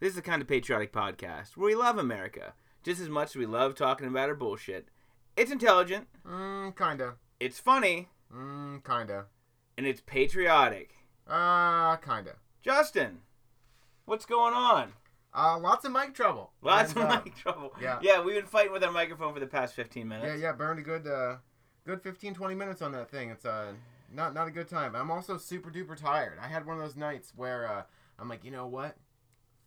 This is the kind of patriotic podcast where we love America just as much as we love talking about our bullshit. It's intelligent, Mm, kinda. it's funny, Mm, kinda. and it's patriotic. Uh, kinda. Justin, what's going on? Uh, lots of mic trouble. Lots And, of uh, mic trouble. yeah. yeah, we've been fighting with our microphone for the past 15 minutes. Yeah, yeah, burned a good, uh, good 15, 20 minutes on that thing. It's, uh, not, not a good time. I'm also super duper tired. I had one of those nights where, uh, I'm like, you know what?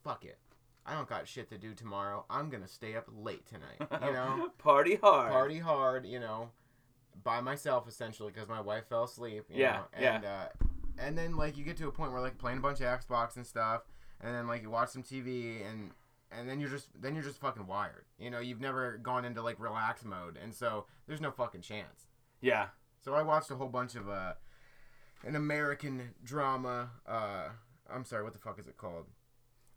Fuck it. I don't got shit to do tomorrow. I'm gonna stay up late tonight. You know? Party hard. Party hard, you know, by myself essentially because my wife fell asleep. You Yeah, know? yeah. And, uh, and then, like, you get to a point where, like, playing a bunch of Xbox and stuff, and then, like, you watch some TV and and then you're just then you're just fucking wired. You know, you've never gone into like relax mode, and so there's no fucking chance. Yeah. So I watched a whole bunch of uh, an American drama. Uh, I'm sorry, what the fuck is it called?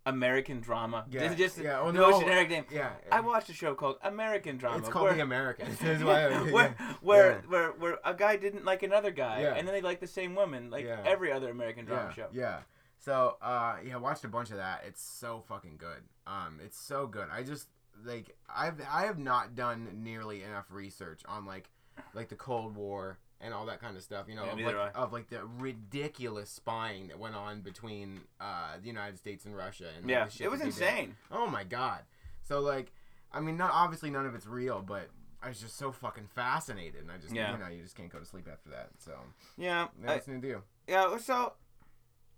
American drama. Yeah, This is just yeah, oh, the no. most generic name. Yeah, I watched a show called American Drama. it's called where, The American. This is why- where, yeah. where, Yeah. where, where a guy didn't like another guy, Yeah. and then they like the same woman, like every other American drama yeah, show. Yeah. So, uh, yeah, I watched a bunch of that. It's so fucking good. Um, it's so good. I just like I've I have not done nearly enough research on like like the Cold War and all that kind of stuff. You know, Yeah, of, like, of like the ridiculous spying that went on between uh the United States and Russia. And Yeah, it was they did. insane. Oh my god. So like, I mean, not obviously none of it's real, but. I was just so fucking fascinated, and I just, Yeah. you know, you just can't go to sleep after that. So, Yeah, yeah, I- new do? yeah. So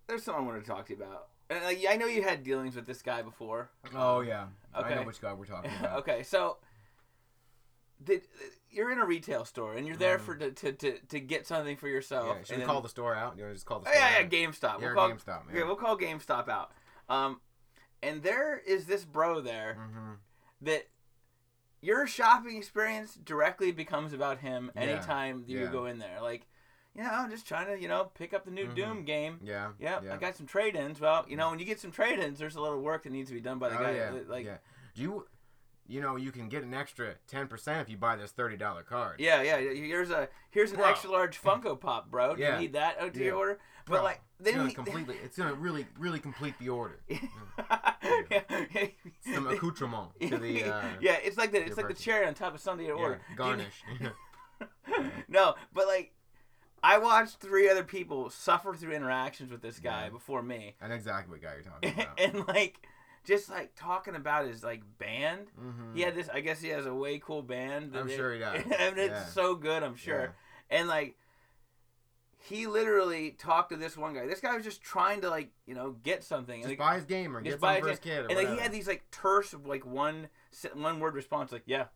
there's something I want to talk to you about. And like, I know you had dealings with this guy before. Oh yeah, I know which guy we're talking about. okay, so did, you're in a retail store and you're there Mhm. for to, to, to, to get something for yourself. Yeah, should and we then- call the store out? You want to just call the Oh, store yeah, yeah, out? GameStop. We'll call GameStop, Yeah. yeah. we'll call GameStop out. Um, and there is this bro there Mm-hmm. that your shopping experience directly becomes about him Yeah, anytime you yeah. go in there. Like, you know, I'm just trying to, you know, pick up the new Mhm. Doom game. Yeah. Yep, yeah. I got some trade-ins. Well, you know, when you get some trade-ins, there's a little work that needs to be done by the oh, guy. yeah. Like, yeah. Do you, you know, you can get an extra ten percent if you buy this thirty dollar card. Yeah, yeah. Here's a here's an Bro. extra large Funko Pop, bro. Do Yeah. you need that out to Yeah. your order? Bro, But like, It's then gonna completely. It's gonna really, really complete the order. yeah, yeah. Some accoutrement to the. Uh, yeah, it's like the it's like the cherry on top of something you yeah, order. Garnish. no, but like, I watched three other people suffer through interactions with this guy Yeah. before me, I know exactly what guy you're talking about. and like, just like talking about his like band. Mhm. He had this. I guess he has a way cool band. I'm they- sure he does. and it's Yeah. so good. I'm sure. And like, he literally talked to this one guy. This guy was just trying to like, you know, get something. Just and, buy his game or get buy some for his kid. And like, he had these like terse, like one one word response, like, yeah,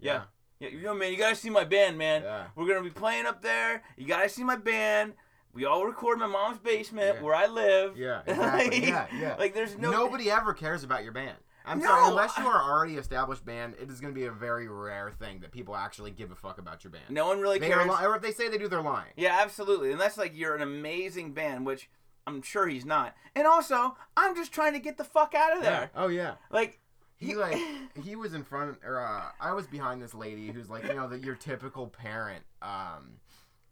yeah, yeah. You know, man, you gotta see my band, man. Yeah. We're gonna be playing up there. You gotta see my band. We all record in my mom's basement Yeah. where I live. Yeah, exactly. Like- yeah, yeah. Like, there's no. Nobody ever cares about your band. I'm No, sorry, unless you are already established band, it is going to be a very rare thing that people actually give a fuck about your band. No one really they cares. li- or if they say they do, they're lying. Yeah, absolutely. Unless like you're an amazing band, which I'm sure he's not. And also, I'm just trying to get the fuck out of there. Oh yeah. Like He like he was in front or uh, I was behind this lady who's like you know the, your typical parent um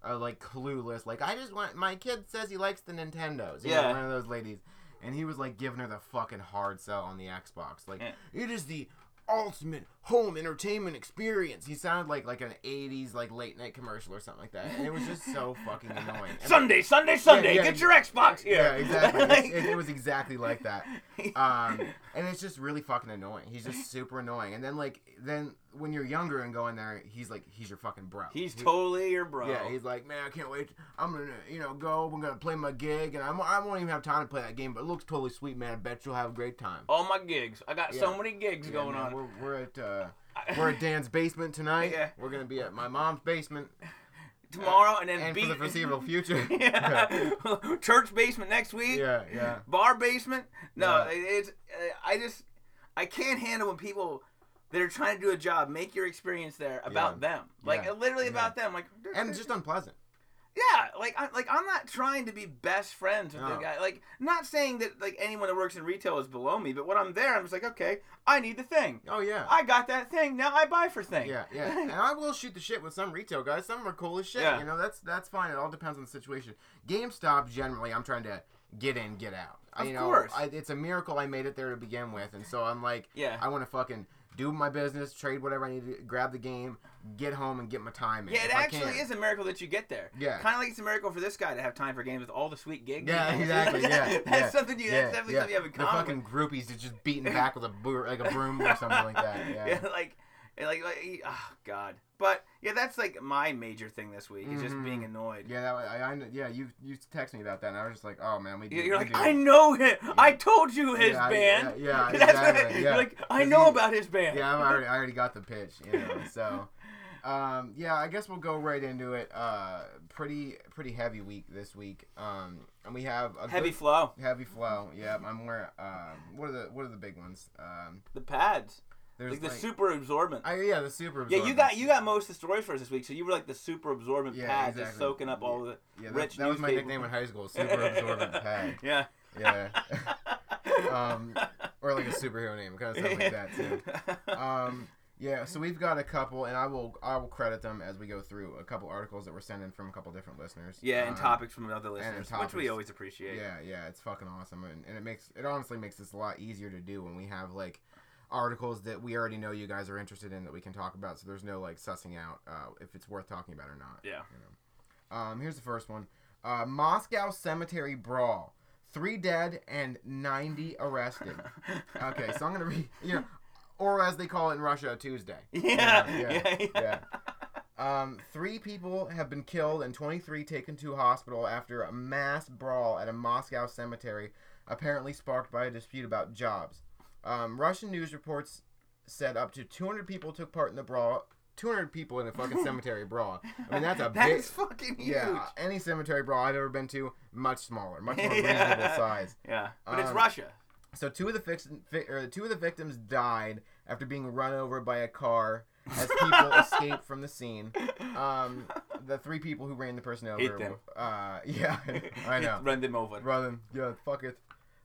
uh, like clueless like I just want my kid says he likes the Nintendos you know, Yeah. one of those ladies and he was like giving her the fucking hard sell on the Xbox like Yeah. it is the ultimate home entertainment experience he sounded like like an 80s like late night commercial or something like that and it was just so fucking annoying And- Sunday, Sunday, Sunday. yeah, get your Xbox here. yeah, exactly. Like- it, it was exactly like that. Um, and it's just really fucking annoying. He's just super annoying. And then like then when you're younger and going there, he's like he's your fucking bro. he's He- totally your bro. Yeah, he's like, man, I can't wait. I'm gonna, you know, go. I'm gonna play my gig, and I'm, I won't even have time to play that game. But it looks totally sweet, man. I bet you'll have a great time. all my gigs. I got so many gigs Yeah, going man, on. We're, we're at uh, we're at Dan's basement tonight. Yeah. We're gonna be at my mom's basement, Tomorrow and then and for the foreseeable future. yeah. Church basement next week. yeah, yeah. Bar basement. No, Yeah. it's uh, I just I can't handle when people that are trying to do a job make your experience there about them. Like Yeah. literally Yeah. about them. Like And just unpleasant. Yeah, like I like I'm not trying to be best friends with the guy. Like, not saying that like anyone that works in retail is below me, but when I'm there, I'm just like, okay, I need the thing. Oh yeah. I got that thing. Now I buy for thing. Yeah, yeah, and I will shoot the shit with some retail guys. Some are cool as shit. Yeah. You know, that's that's fine. It all depends on the situation. GameStop generally, I'm trying to get in, get out. Of you know, course. I, it's a miracle I made it there to begin with, and so I'm like, Yeah. I want to fucking do my business, trade whatever I need to, grab the game, get home, and get my time in. Yeah, it actually is a miracle that you get there. Yeah. Kind of like it's a miracle for this guy to have time for games with all the sweet gigs. Yeah, exactly. Yeah, that's yeah, something you. yeah, that's definitely yeah. something you have in The common. fucking groupies just beating back with a bro- like a broom or something like that. Yeah. yeah, like, like, like, oh god. But yeah, that's like my major thing this week is just Mhm. being annoyed. Yeah, that, I, I, yeah, you you text me about that, and I was just like, oh man, we. Do, You're we like, do- I know him. I told you his Yeah, I- band. yeah, yeah, That's what- exactly, You're like, I know he- about his band. yeah, I already, I already got the pitch, you know. So, um, yeah, I guess we'll go right into it. Uh, pretty, pretty heavy week this week. Um, and we have a Heavy good- flow. heavy flow. Yeah, I'm wearing. Um, what are the what are the big ones? Um, The pads. there's Like the super absorbent. I, yeah, the super. Absorbent. Yeah, you got you got most of the stories for us this week, so you were like the super absorbent Yeah, pads just soaking up all the Yeah, that, rich that was my nickname in high school. Super absorbent pad. Yeah. Yeah. um, or like a superhero name, kind of stuff like that too. Um, yeah, so we've got a couple, and I will I will credit them as we go through a couple articles that were sent in from a couple different listeners. yeah, and Um, topics from other listeners, which we always appreciate. Yeah, yeah, it's fucking awesome, and, and it makes it honestly makes this a lot easier to do when we have like articles that we already know you guys are interested in that we can talk about. So there's no like sussing out uh, if it's worth talking about or not. Yeah. You know. Um, here's the first one: uh, Moscow cemetery brawl. Three dead and 90 arrested. Okay, so I'm gonna read, you know, or as they call it in Russia, Tuesday. Yeah, yeah, yeah, yeah. yeah. Um, three people have been killed and 23 taken to hospital after a mass brawl at a Moscow cemetery, apparently sparked by a dispute about jobs. Um, Russian news reports said up to 200 people took part in the brawl. 200 people in a fucking cemetery brawl. I mean, that's a That big. is fucking huge. Yeah, any cemetery brawl I've ever been to, much smaller, much more Yeah. reasonable size. Yeah, but it's Um, Russia. So two of the fix, fi- or two of the victims died after being run over by a car as people escaped from the scene. Um, the three people who ran the person over. Hit them. Uh, yeah, I know. Run them over. Run them. Yeah, fuck it.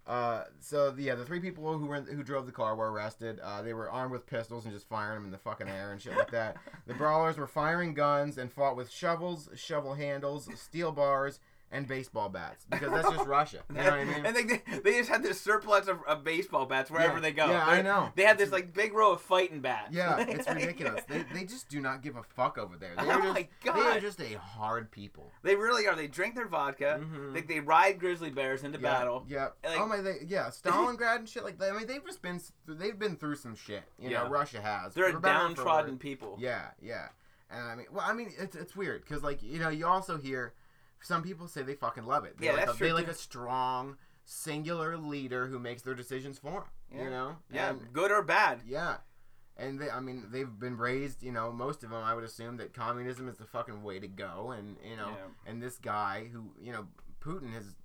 Uh, so yeah, the three people who were who drove the car were arrested. Uh, they were armed with pistols and just firing them in the fucking air and shit like that. The brawlers were firing guns and fought with shovels, shovel handles, steel bars, and baseball bats because that's just Russia. You know what I mean? And they, they, just had this surplus of, of baseball bats wherever Yeah, they go. yeah, I They- know. They had this like big row of fighting bats. Yeah, it's ridiculous. They, they just do not give a fuck over there. They Oh are just, my They are just a hard people. They really are. They drink their vodka. Mhm. They, they ride grizzly bears into Yeah, battle. Yeah. Like- oh my. They, yeah. Stalingrad and shit like that. I mean, they've just been. They've been through some shit. You Yeah. know, Russia has. They're For a downtrodden people. Yeah, yeah. And I mean, well, I mean, it's it's weird because like you know you also hear some people say they fucking love it. They Yeah, like that's a, true, They like too. a strong, singular leader who makes their decisions for them. Yeah. You know. Yeah, And- good or bad. Yeah. And they, I mean, they've been raised, you know, most of them, I would assume that communism is the fucking way to go. And, you know, Yeah. and this guy who, you know, Putin has,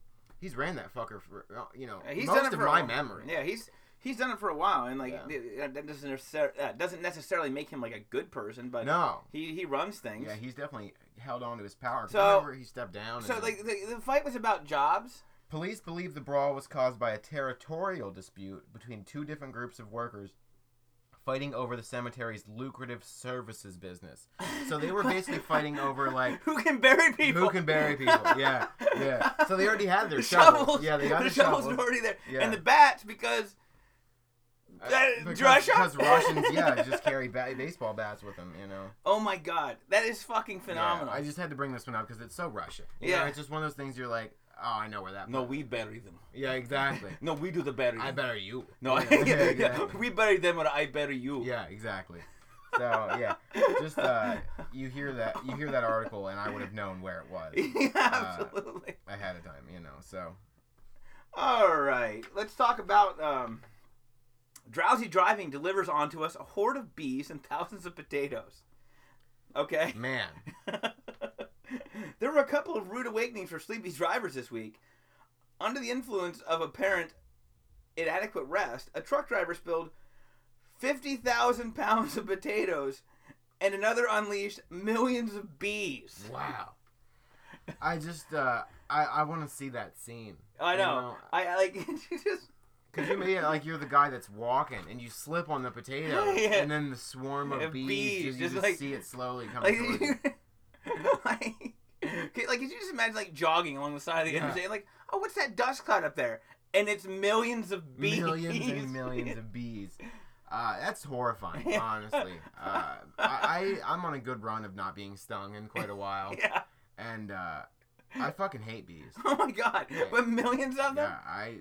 he's ran that fucker for, uh, you know, Yeah, He's most done it of for my memory. Yeah, he's he's done it for a while, and like Yeah. that doesn't necessarily that doesn't necessarily make him like a good person, but No. he he runs things. Yeah, he's definitely held on to his power. So- remember he stepped down. so like the, the fight was about jobs. Police believe the brawl was caused by a territorial dispute between two different groups of workers fighting over the cemetery's lucrative services business. So they were basically fighting over like Who can bury people? who can bury people. Yeah, yeah. So they already had their The shovels. shovels. Yeah, they got the the, shovels shovels. were already there, Yeah. and the bats because because, Russia? because Russians, yeah, just carry ba- baseball bats with them, you know. oh my god, that is fucking Yeah, phenomenal. I just had to bring this one up because it's so Russian. You Yeah. know, it's just one of those things you're like, oh, I know where that. no, we bury them. Yeah, exactly. No, we do the burying. I bury you. No, yeah, yeah, yeah, exactly. we bury them, or I bury you. Yeah, exactly. So yeah, just uh, you hear that you hear that article, and I would have known where it was Yeah, absolutely. ahead of time, you know. So All right, let's talk about um, drowsy driving delivers onto us a horde of bees and thousands of potatoes. Okay. man, there were a couple of rude awakenings for sleepy drivers this week. Under the influence of apparent inadequate rest, a truck driver spilled 50,000 pounds of potatoes and another unleashed millions of bees. wow. I just uh, I I want to see that scene. I You know. I, I like just Cause you made it like you're the guy that's walking and you slip on the potato Yeah. and then the swarm of Yeah, bees, bees, just, you just just like- see it slowly coming like, like, like, could you just imagine like jogging along the side of the Yeah. interstate, like, oh, what's that dust cloud up there? And it's millions of bees. millions and millions of bees. Uh, that's horrifying, Yeah. honestly. Uh, I, I I'm on a good run of not being stung in quite a while, yeah. and uh, I fucking hate bees. Oh my god. But millions of them. Yeah, I.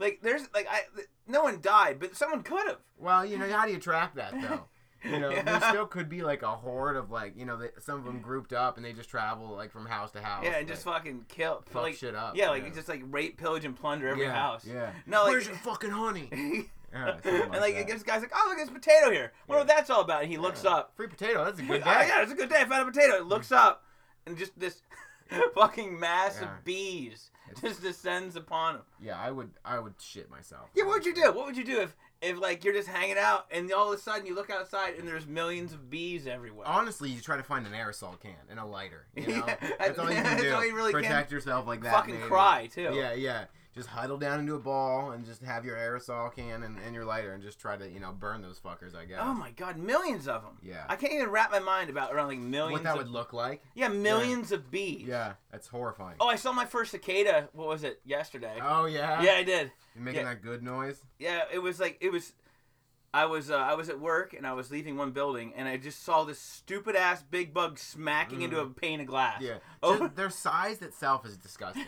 Like, there's like I. No one died, but someone could have. Well, you know how do you track that though? You know, there still could be like a horde of like, you know, they, some of them grouped up and they just travel like from house to house. Yeah, and just fucking kill, fuck like, shit up. Yeah, like just like rape, pillage, and plunder every yeah, house. Yeah. No, like- Where's your fucking honey? Yeah, something and like, like that. this guy's like, oh look, there's potato here. What Yeah. that's all about. And he looks Yeah. up. Free potato. That's a good Oh, day. yeah, it's a good day. I found a potato. It looks up, and just this fucking mass Yeah. of bees It's- just descends upon him. Yeah, I would. I would shit myself. Yeah, what would you do? What would you do if, if like you're just hanging out and all of a sudden you look outside and there's millions of bees everywhere? Honestly, you try to find an aerosol can and a lighter. You know, Yeah, that's all you can do. really can. Protect yourself like that. Fucking maybe. cry too. Yeah, yeah. Just huddle down into a ball and just have your aerosol can and, and your lighter and just try to you know burn those fuckers. I guess. Oh my god, millions of them. Yeah. I can't even wrap my mind about around like millions. what that of, would look like? Yeah, millions of bees. Yeah, that's horrifying. Oh, I saw my first cicada. What was it? Yesterday. Oh yeah. yeah, I did. You're making yeah. that good noise. Yeah, it was like it was. I was uh, I was at work and I was leaving one building and I just saw this stupid ass big bug smacking into a pane of glass. Mm. Yeah. Oh. Just- their size itself is disgusting.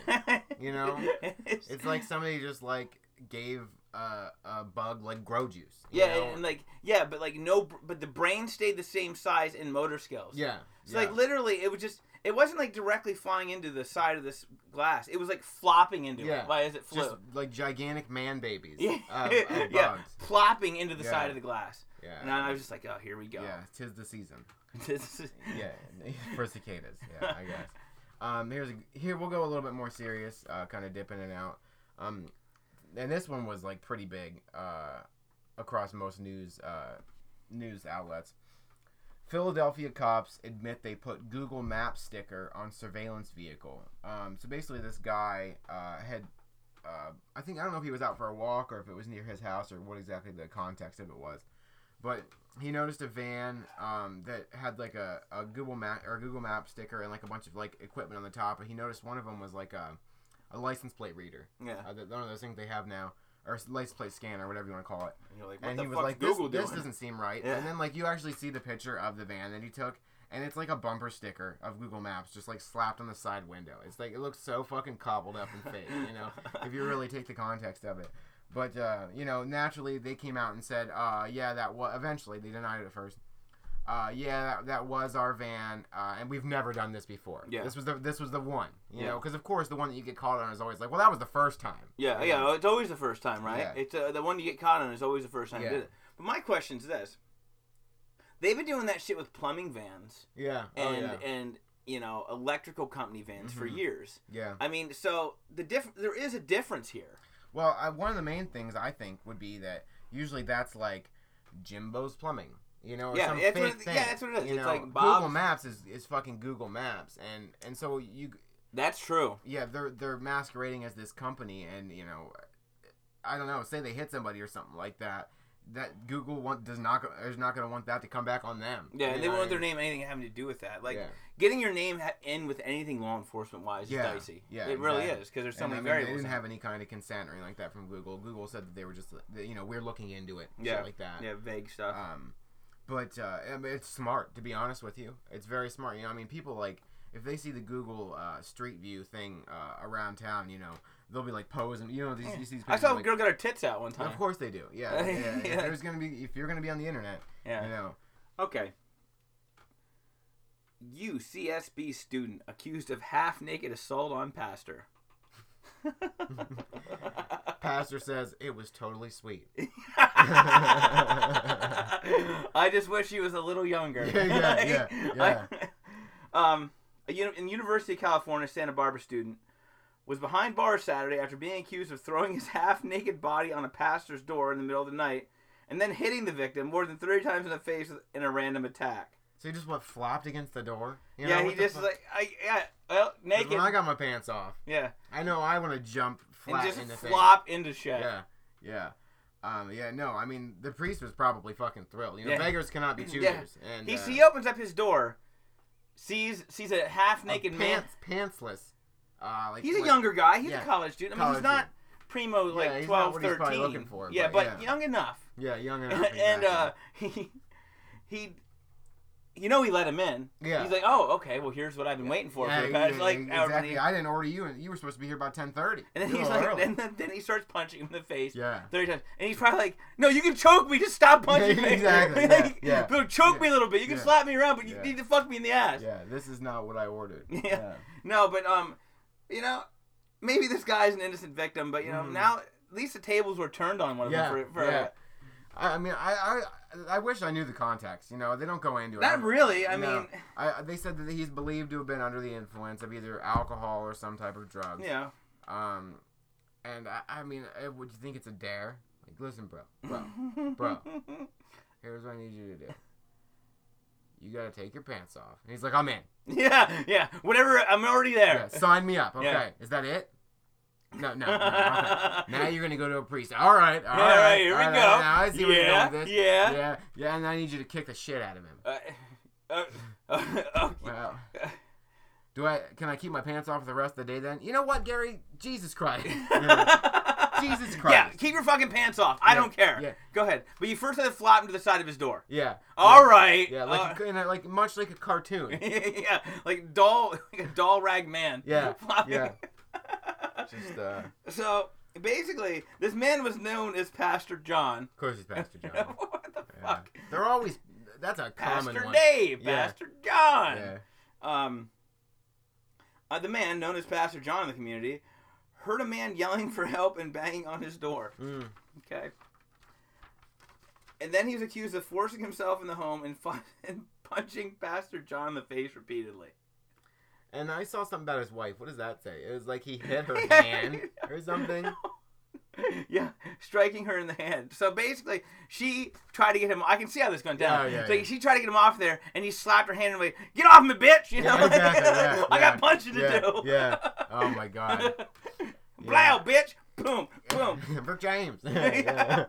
You know? it's, like somebody just like gave a, a bug like grow juice. you yeah, know? and like yeah, but like no, but the brain stayed the same size in motor skills. yeah. So yeah. like literally, it was just it wasn't like directly flying into the side of this glass. It was like flopping into Yeah. it. Why is it flew? just like gigantic man babies yeah, of, of yeah, bugs. plopping into the Yeah. side of the glass. Yeah. And I was just like, oh, here we go. Yeah, tis the season. Yeah, for cicadas. Yeah, I guess. Um, here's a, here we'll go a little bit more serious, uh, kind of dipping and out. Um, and this one was like pretty big uh, across most news uh, news outlets. Philadelphia cops admit they put Google Maps sticker on surveillance vehicle. Um, so basically, this guy uh, had, uh, I think I don't know if he was out for a walk or if it was near his house or what exactly the context of it was, but he noticed a van um, that had like a, a Google Map or Google Map sticker and like a bunch of like equipment on the top. And he noticed one of them was like a, a license plate reader. yeah. Uh, one of those things they have now, or license plate or whatever you want to call it And you're like, what and the he was like, this, Google this doing? doesn't seem right. Yeah. And then like you actually see the picture of the van that he took, and it's like a bumper sticker of Google Maps just like slapped on the side window. It's like it looks so fucking cobbled up and fake, you know, if you really take the context of it. But uh, you know, naturally they came out and said, uh, yeah, that was eventually they denied it at first. Uh, yeah, that, that was our van, uh, and we've never done this before. Yeah. this was the this was the one, you Yeah. know, because of course the one that you get caught on is always like, well, that was the first time. Yeah, you yeah. know? well, It's always the first time, right? Yeah. It's uh, the one you get caught on is always the first time Yeah. you did it. But my question is this: They've been doing that shit with plumbing vans yeah, and oh, yeah, and you know electrical company vans for Mhm. years. yeah. I mean, so the diff- there is a difference here. Well, I, one of the main things I think would be that usually that's like Jimbo's Plumbing, you know, or Yeah, some that's fake what it- thing. yeah, that's what it is. You It's know, like Google Maps is, is fucking Google Maps, and and so you, That's true. yeah, they're they're masquerading as this company, and you know, I don't know, say they hit somebody or something like that. That Google want, does not is not going to want that to come back on them. Yeah, and they won't want their name anything having to do with that. Like Yeah. getting your name ha- in with anything law enforcement wise Yeah, is dicey. yeah, it really exactly. is because there's so And, many I mean, variables. They didn't have any kind of consent or anything like that from Google. Google said that they were just, you know, we're looking into it, yeah, like that. yeah, vague stuff. Um, but uh, I mean, it's smart to be honest with you. It's very smart. You know, I mean, people like if they see the Google uh, Street View thing uh, around town, you know, they'll be like posing. You know, these, you see these I saw a like, girl get her tits out one time. Of course they do. Yeah. yeah. Yeah. If there's gonna be, if you're gonna be on the internet, Yeah. you know, Okay. UCSB student accused of half naked assault on pastor. pastor says it was totally sweet. I just wish he was a little younger. Yeah, yeah, yeah, yeah. I- um, a uni- in University of California, Santa Barbara student was behind bars Saturday after being accused of throwing his half-naked body on a pastor's door in the middle of the night and then hitting the victim more than 30 times in the face in a random attack. So he just what flopped against the door? You yeah, know, he just fuck? like I yeah, well naked. When I got my pants off, yeah, I know I want to jump flat and just into flop into shit. Yeah, yeah. Um, yeah, no, I mean the priest was probably fucking thrilled. You know, Yeah. beggars cannot be choosers. Yeah. And He uh, he opens up his door, sees sees a half naked man. pants, pantsless. Uh, like He's a younger guy. He's yeah, a college student. I mean, college he's not primo like Yeah, he's 12, not what he's 13. looking for, yeah, but but young enough. Yeah, young enough. and uh, he he. You know he let him in. Yeah. He's like, oh, okay. Well, here's what I've been waiting for yeah, for the yeah, like exactly. I didn't order you, and you were supposed to be here by ten thirty. And then he's like, then, then he starts punching him in the face yeah. thirty times, and he's probably like, "No, you can choke me. Just stop punching Yeah, me. exactly, like, yeah, yeah, choke yeah, me a little bit. You can yeah, slap me around, but you yeah. need to fuck me in the ass." Yeah, this is not what I ordered. Yeah. No, but um, you know, maybe this guy's an innocent victim, but you know, Mhm. now at least the tables were turned on one of Yeah, them for, for yeah. I, I mean, I, I, I wish I knew the context. You know, they don't go into it. not really. I mean, I, they said that he's believed to have been under the influence of either alcohol or some type of drugs. yeah. Um, and I, I mean, uh, would you think it's a dare? Like, listen, bro, bro, bro. here's what I need you to do. You gotta take your pants off. And he's like, I'm in. yeah, yeah. Whatever. I'm already Yeah, there. sign me up. Okay, Yeah. is that it? No, no. no okay. Now you're gonna go to a priest. All right, all Yeah, right. right, here we all right, go. Now I see where you're Yeah, going with this. yeah. yeah, yeah. And I need you to kick the shit out of him. Uh, uh, uh, okay. Well, do I? Can I keep my pants off for the rest of the day then? You know what, Gary? Jesus Christ. Jesus Christ. Yeah, keep your fucking pants off. I Yeah, don't care. yeah. Go ahead. But you first have to flop him to the side of his door. Yeah. All yeah. right. Yeah, Uh, like in a, like much like a cartoon. yeah, like doll, like a doll rag man. Yeah, Flopping. yeah. Just uh, So basically, this man was known as Pastor John. Of course he's Pastor John. what the Yeah. fuck? They're always that's a common Pastor one. Dave, Yeah. Pastor John. Yeah. Um, uh, the man known as Pastor John in the community heard a man yelling for help and banging on his door. Mm. Okay. And then he was accused of forcing himself in the home and, and punching Pastor John in the face repeatedly. And I saw something about his wife. What does that say? It was like he hit her hand or something. yeah, striking her in the hand. So basically, she tried to get him. I can see how this went down. Yeah, yeah, so yeah. she tried to get him off there, and he slapped her hand and went, "Get off me, bitch!" You know, exactly, I got punching to do. yeah. Oh my God. Blow, bitch! Boom, boom. Brooke James. yeah.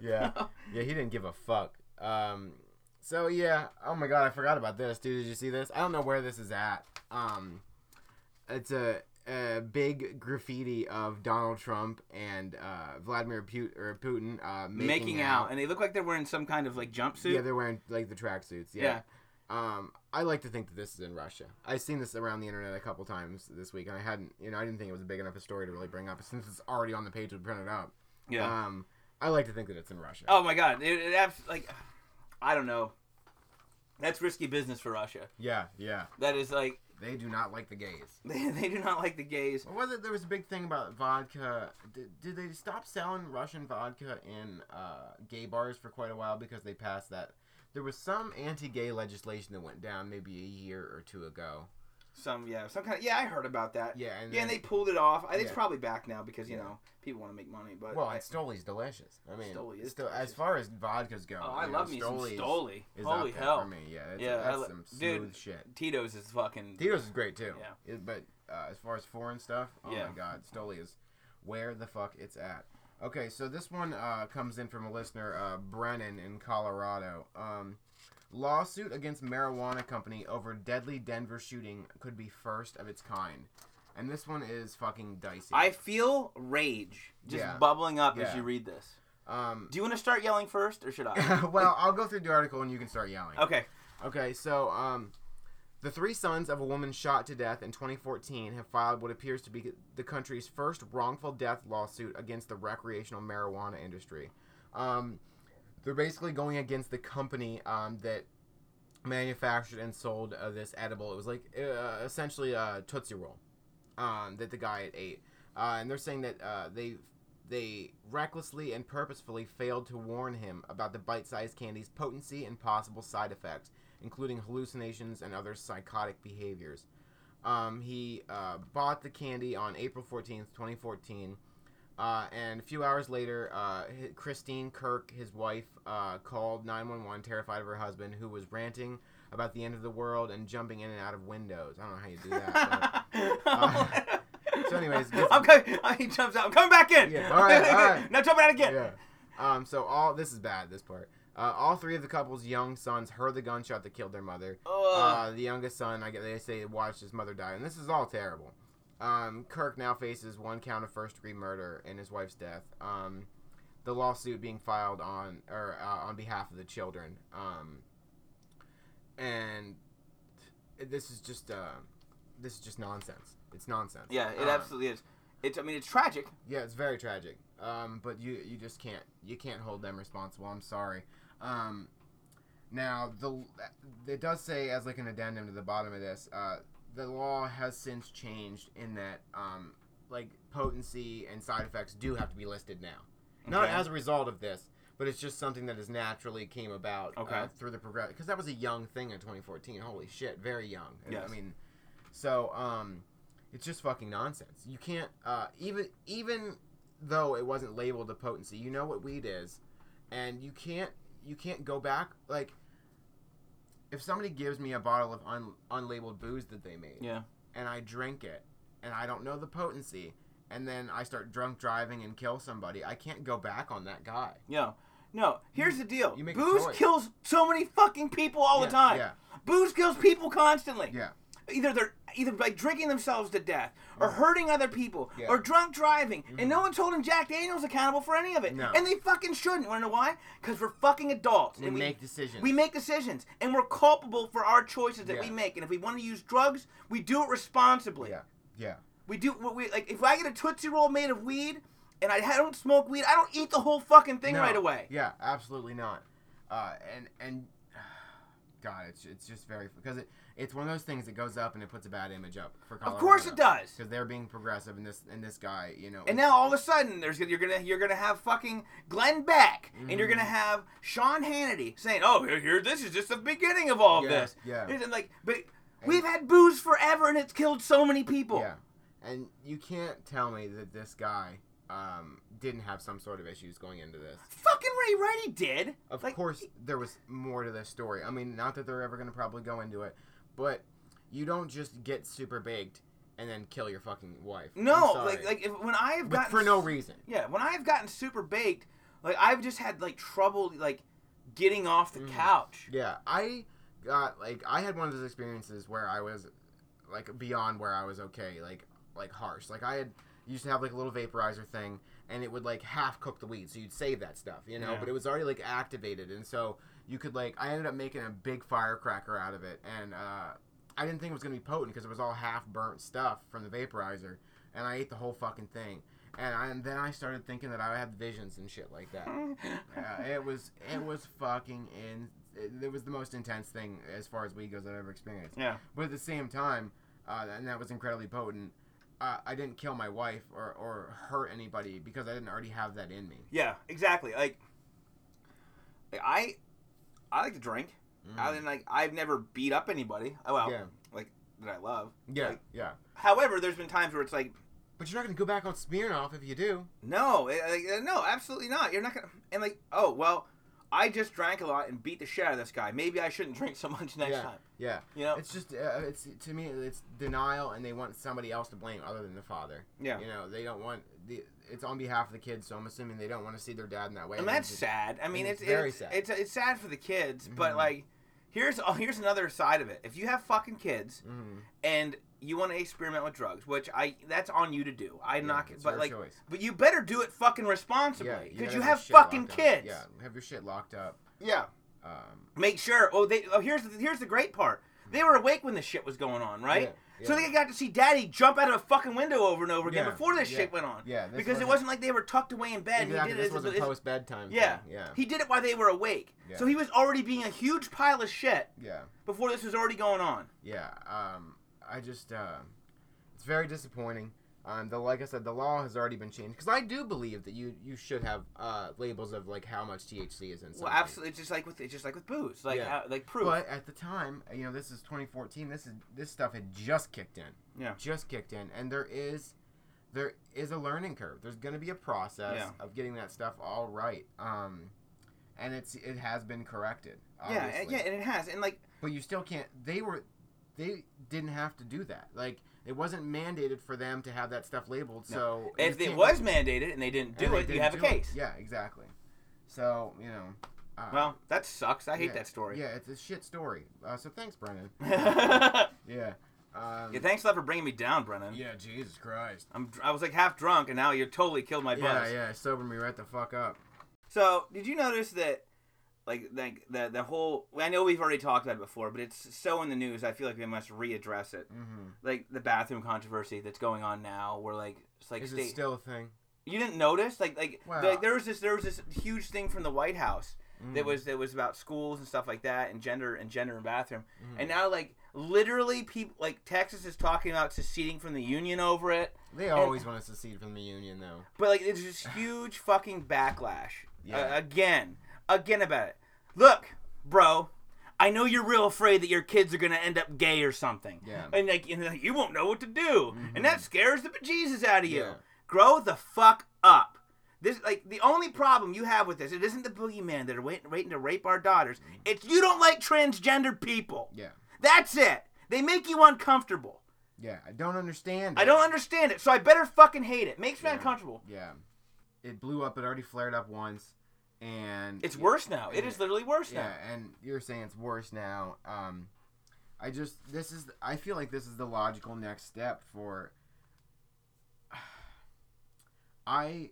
yeah. Yeah, he didn't give a fuck. Um, so yeah. Oh my god, I forgot about this, dude. Did you see this? I don't know where this is at. Um, it's a, a big graffiti of Donald Trump and uh, Vladimir Putin, or Putin uh, making, Making out. and they look like they're wearing some kind of like jumpsuit. Yeah, they're wearing like the tracksuits. Yeah. Yeah. Um, I like to think that this is in Russia. I've seen this around the internet a couple times this week, and I hadn't, you know, I didn't think it was a big enough a story to really bring up since it's already on the page we printed up. Yeah. Um, I like to think that it's in Russia. oh my god, it, it like, I don't know. That's risky business for Russia. Yeah, yeah. That is like They do not like the gays. they, they do not like the gays. What was it? There was a big thing about vodka. Did, did they stop selling Russian vodka in uh, gay bars for quite a while because they passed that? There was some anti-gay legislation that went down maybe a year or two ago. Some yeah, some kind of yeah. I heard about that. Yeah, and Yeah, and they pulled it off. I think it's probably back now because you Yeah. know people want to make money. But Well, I- and Stoli's delicious. I mean, Stoli is still, as far as vodkas go, oh, I you know, love me some Stoli. Is Holy up hell, for me. Yeah, it's, Yeah, that's lo- some dude, smooth shit. Tito's is fucking. Tito's is great too. Yeah. It- but uh, as far as foreign stuff, oh Yeah. my god, Stoli is where the fuck it's at. Okay, so this one uh, comes in from a listener, uh, Brennan in Colorado. Um, lawsuit against marijuana company over deadly Denver shooting could be first of its kind, and this one is fucking dicey. I feel rage just Yeah. bubbling up as Yeah. you read this. um, Do you want to start yelling first, or should I? well, I'll go through the article and you can start yelling. okay. Okay, so um, the three sons of a woman shot to death in 2014 have filed what appears to be the country's first wrongful death lawsuit against the recreational marijuana industry. Um, they're basically going against the company um, that manufactured and sold uh, this edible. It was like uh, essentially a Tootsie Roll um, that the guy ate, uh, and they're saying that uh, they they recklessly and purposefully failed to warn him about the bite-sized candy's potency and possible side effects, including hallucinations and other psychotic behaviors. Um, he uh, bought the candy on April 14th, 2014. Uh, and a few hours later, uh, Christine Kirk, his wife, uh, called 911, terrified of her husband, who was ranting about the end of the world and jumping in and out of windows. I don't know how you do that. but- uh, so anyways, I'm coming. He jumps out. I'm coming back in. Yeah, all right, all right. now jump out again. yeah. Um. So all this is bad. This part. Uh, all three of the couple's young sons heard the gunshot that killed their mother. Uh, the youngest son, I get they say, watched his mother die, and this is all terrible. Um, Kirk now faces one count of first degree murder in his wife's death. Um, the lawsuit being filed on or uh, on behalf of the children. Um, and this is just uh, this is just nonsense. It's nonsense. yeah, it Um, absolutely is. It's. I mean, it's tragic. yeah, it's very tragic. Um, but you you just can't you can't hold them responsible. I'm sorry. Um, now the it does say as like an addendum to the bottom of this, uh, the law has since changed in that um, like potency and side effects do have to be listed now. Not as a result of this, but it's just something that has naturally came about Okay. uh, through the progress because that was a young thing in 2014. Holy shit, very young. Yes. I mean, so um, it's just fucking nonsense. You can't uh, even even though it wasn't labeled a potency, you know what weed is, and you can't you can't go back like if somebody gives me a bottle of un, unlabeled booze that they made Yeah. and I drink it and I don't know the potency and then I start drunk driving and kill somebody, I can't go back on that guy. Yeah. No. Here's the deal. you make Booze kills so many fucking people all Yeah, the time. yeah. Booze kills people constantly. Yeah. Either they're either by drinking themselves to death, or hurting other people, Yeah. Mm-hmm. or drunk driving, and no one's holding Jack Daniels accountable for any of it. No. And they fucking shouldn't. Want to know why? Because we're fucking adults. We and we make decisions. We make decisions, and we're culpable for our choices that Yeah. we make. And if we want to use drugs, we do it responsibly. Yeah. Yeah. We do what we like. If I get a tootsie roll made of weed, and I don't smoke weed, I don't eat the whole fucking thing No. right away. Yeah, absolutely not. Uh, and and God, it's it's just very because it it's one of those things that goes up and it puts a bad image up for Colorado. Of course it does. because they're being progressive and this and this guy, you know. And now all of a sudden, there's you're gonna you're gonna have fucking Glenn Beck, and you're Mm-hmm. gonna have Sean Hannity saying, "Oh, here, here, this is just the beginning of all of Yeah, this." yeah. Isn't like, but we've had booze forever, and it's killed so many people. yeah, and you can't tell me that this guy um, didn't have some sort of issues going into this. Fucking Ray Righty did. Of Like, course, there was more to this story. I mean, not that they're ever going to probably go into it, but you don't just get super baked and then kill your fucking wife. No, like like if, when I have But gotten for no reason. Yeah, when I have gotten super baked, like I've just had like trouble like getting off the Mm. couch. Yeah, I got like I had one of those experiences where I was like beyond where I was okay, like like harsh. Like I had used to have like a little vaporizer thing, and it would like half cook the weed, so you'd save that stuff, you know. Yeah. But it was already like activated, and so you could like I ended up making a big firecracker out of it, and uh, I didn't think it was gonna be potent because it was all half burnt stuff from the vaporizer, and I ate the whole fucking thing. And, I, and then I started thinking that I had visions and shit like that. Yeah, it was it was fucking in. It, it was the most intense thing as far as weed goes I've ever experienced. Yeah. But at the same time, uh, and that was incredibly potent. Uh, I didn't kill my wife or, or hurt anybody because I didn't already have that in me. Yeah, exactly. Like, like, I, I like to drink. I mean, like I've never beat up anybody. Oh well, Mm. Yeah. like that I love. Yeah, Like, yeah. however, there's been times where it's like, But you're not gonna go back on Smirnoff if you do. no, eh, like, eh, no, absolutely not. You're not gonna. And like, oh well, I just drank a lot and beat the shit out of this guy. Maybe I shouldn't drink so much next yeah, time. Yeah. You know? It's just uh, it's to me it's denial, and they want somebody else to blame other than the father. Yeah. You know, they don't want the. It's on behalf of the kids, so I'm assuming they don't want to see their dad in that way. and then that's just- sad. I mean, it's it's very it's, sad. It's it's sad for the kids, but Mhm. like, here's oh, here's another side of it. If you have fucking kids Mhm. and you want to experiment with drugs, which I that's on you to do. I'm Yeah, not, it's but like, choice. but you better do it fucking Yeah, responsibly because gotta you your have fucking locked up. kids. Yeah, have your shit locked up. Yeah. Um, Make sure. Oh, they. Oh, here's the, here's the great part. They were awake when this shit was going on, right? Yeah, So yeah. they got to see Daddy jump out of a fucking window over and over again Yeah, before this yeah, shit went on. yeah, this because it wasn't- wasn't like they were tucked away in bed. exactly. He did This it. was a as- post bedtime. yeah. Thing. Yeah. He did it while they were awake. Yeah. So he was already being a huge pile of shit Yeah. before this was already going on. Yeah. Um, I just, uh, it's very disappointing. Um, the like I said, the law has already been changed because I do believe that you you should have uh, labels of like how much THC is in. Well, something. absolutely. It's just like with it's just like with booze, like Yeah. uh, like proof. But at the time, you know, this is 2014. This is this stuff had just kicked in. Yeah. Just kicked in, and there is there is a learning curve. There's going to be a process Yeah. of getting that stuff all right. Um, and it's it has been corrected. Yeah, yeah, and it has, and like But you still can't. They were, they didn't have to do that. Like it wasn't mandated for them to have that stuff labeled. So if it can't- was mandated and they didn't do it, you didn't have a do it. case. Yeah, exactly. So you know. Uh, Well, that sucks. I hate yeah, that story. Yeah, it's a shit story. Uh, so thanks, Brennan. yeah. Yeah. Um, Thanks a lot for bringing me down, Brennan. Yeah, Jesus Christ. I'm. I was like half drunk, and now you totally killed my buzz. yeah, sober me right the fuck up. So, did you notice that, like, like the the whole? I know we've already talked about it before, but it's so in the news. I feel like we must readdress it. Mm-hmm. Like the bathroom controversy that's going on now, where like it's like Is state. it still a thing? you didn't notice, like, like, Well- like there was this there was this huge thing from the White House Mm. that was that was about schools and stuff like that, and gender and gender and bathroom, Mhm. and now like literally people like Texas is talking about seceding from the union over it, They always want to secede from the union, though. but like it's this huge fucking backlash Yeah. uh, again, again about it. Look, bro, I know you're real afraid that your kids are gonna end up gay or something, Yeah. and like you, know, you won't know what to do, and that mm-hmm. scares the bejesus out of you. Yeah. Grow the fuck up. This like the only problem you have with this. It isn't the boogeyman that are waiting, waiting to rape our daughters. Mm-hmm. It's you don't like transgendered people. Yeah. That's it. They make you uncomfortable. Yeah, I don't understand. I don't understand it, so I better fucking hate it. Makes me Yeah. uncomfortable. Yeah. It blew up. It already flared up once, and It's worse now. It is literally worse now. Yeah, now. and you're saying it's worse now. Um, I just this is I feel like this is the logical next step for. I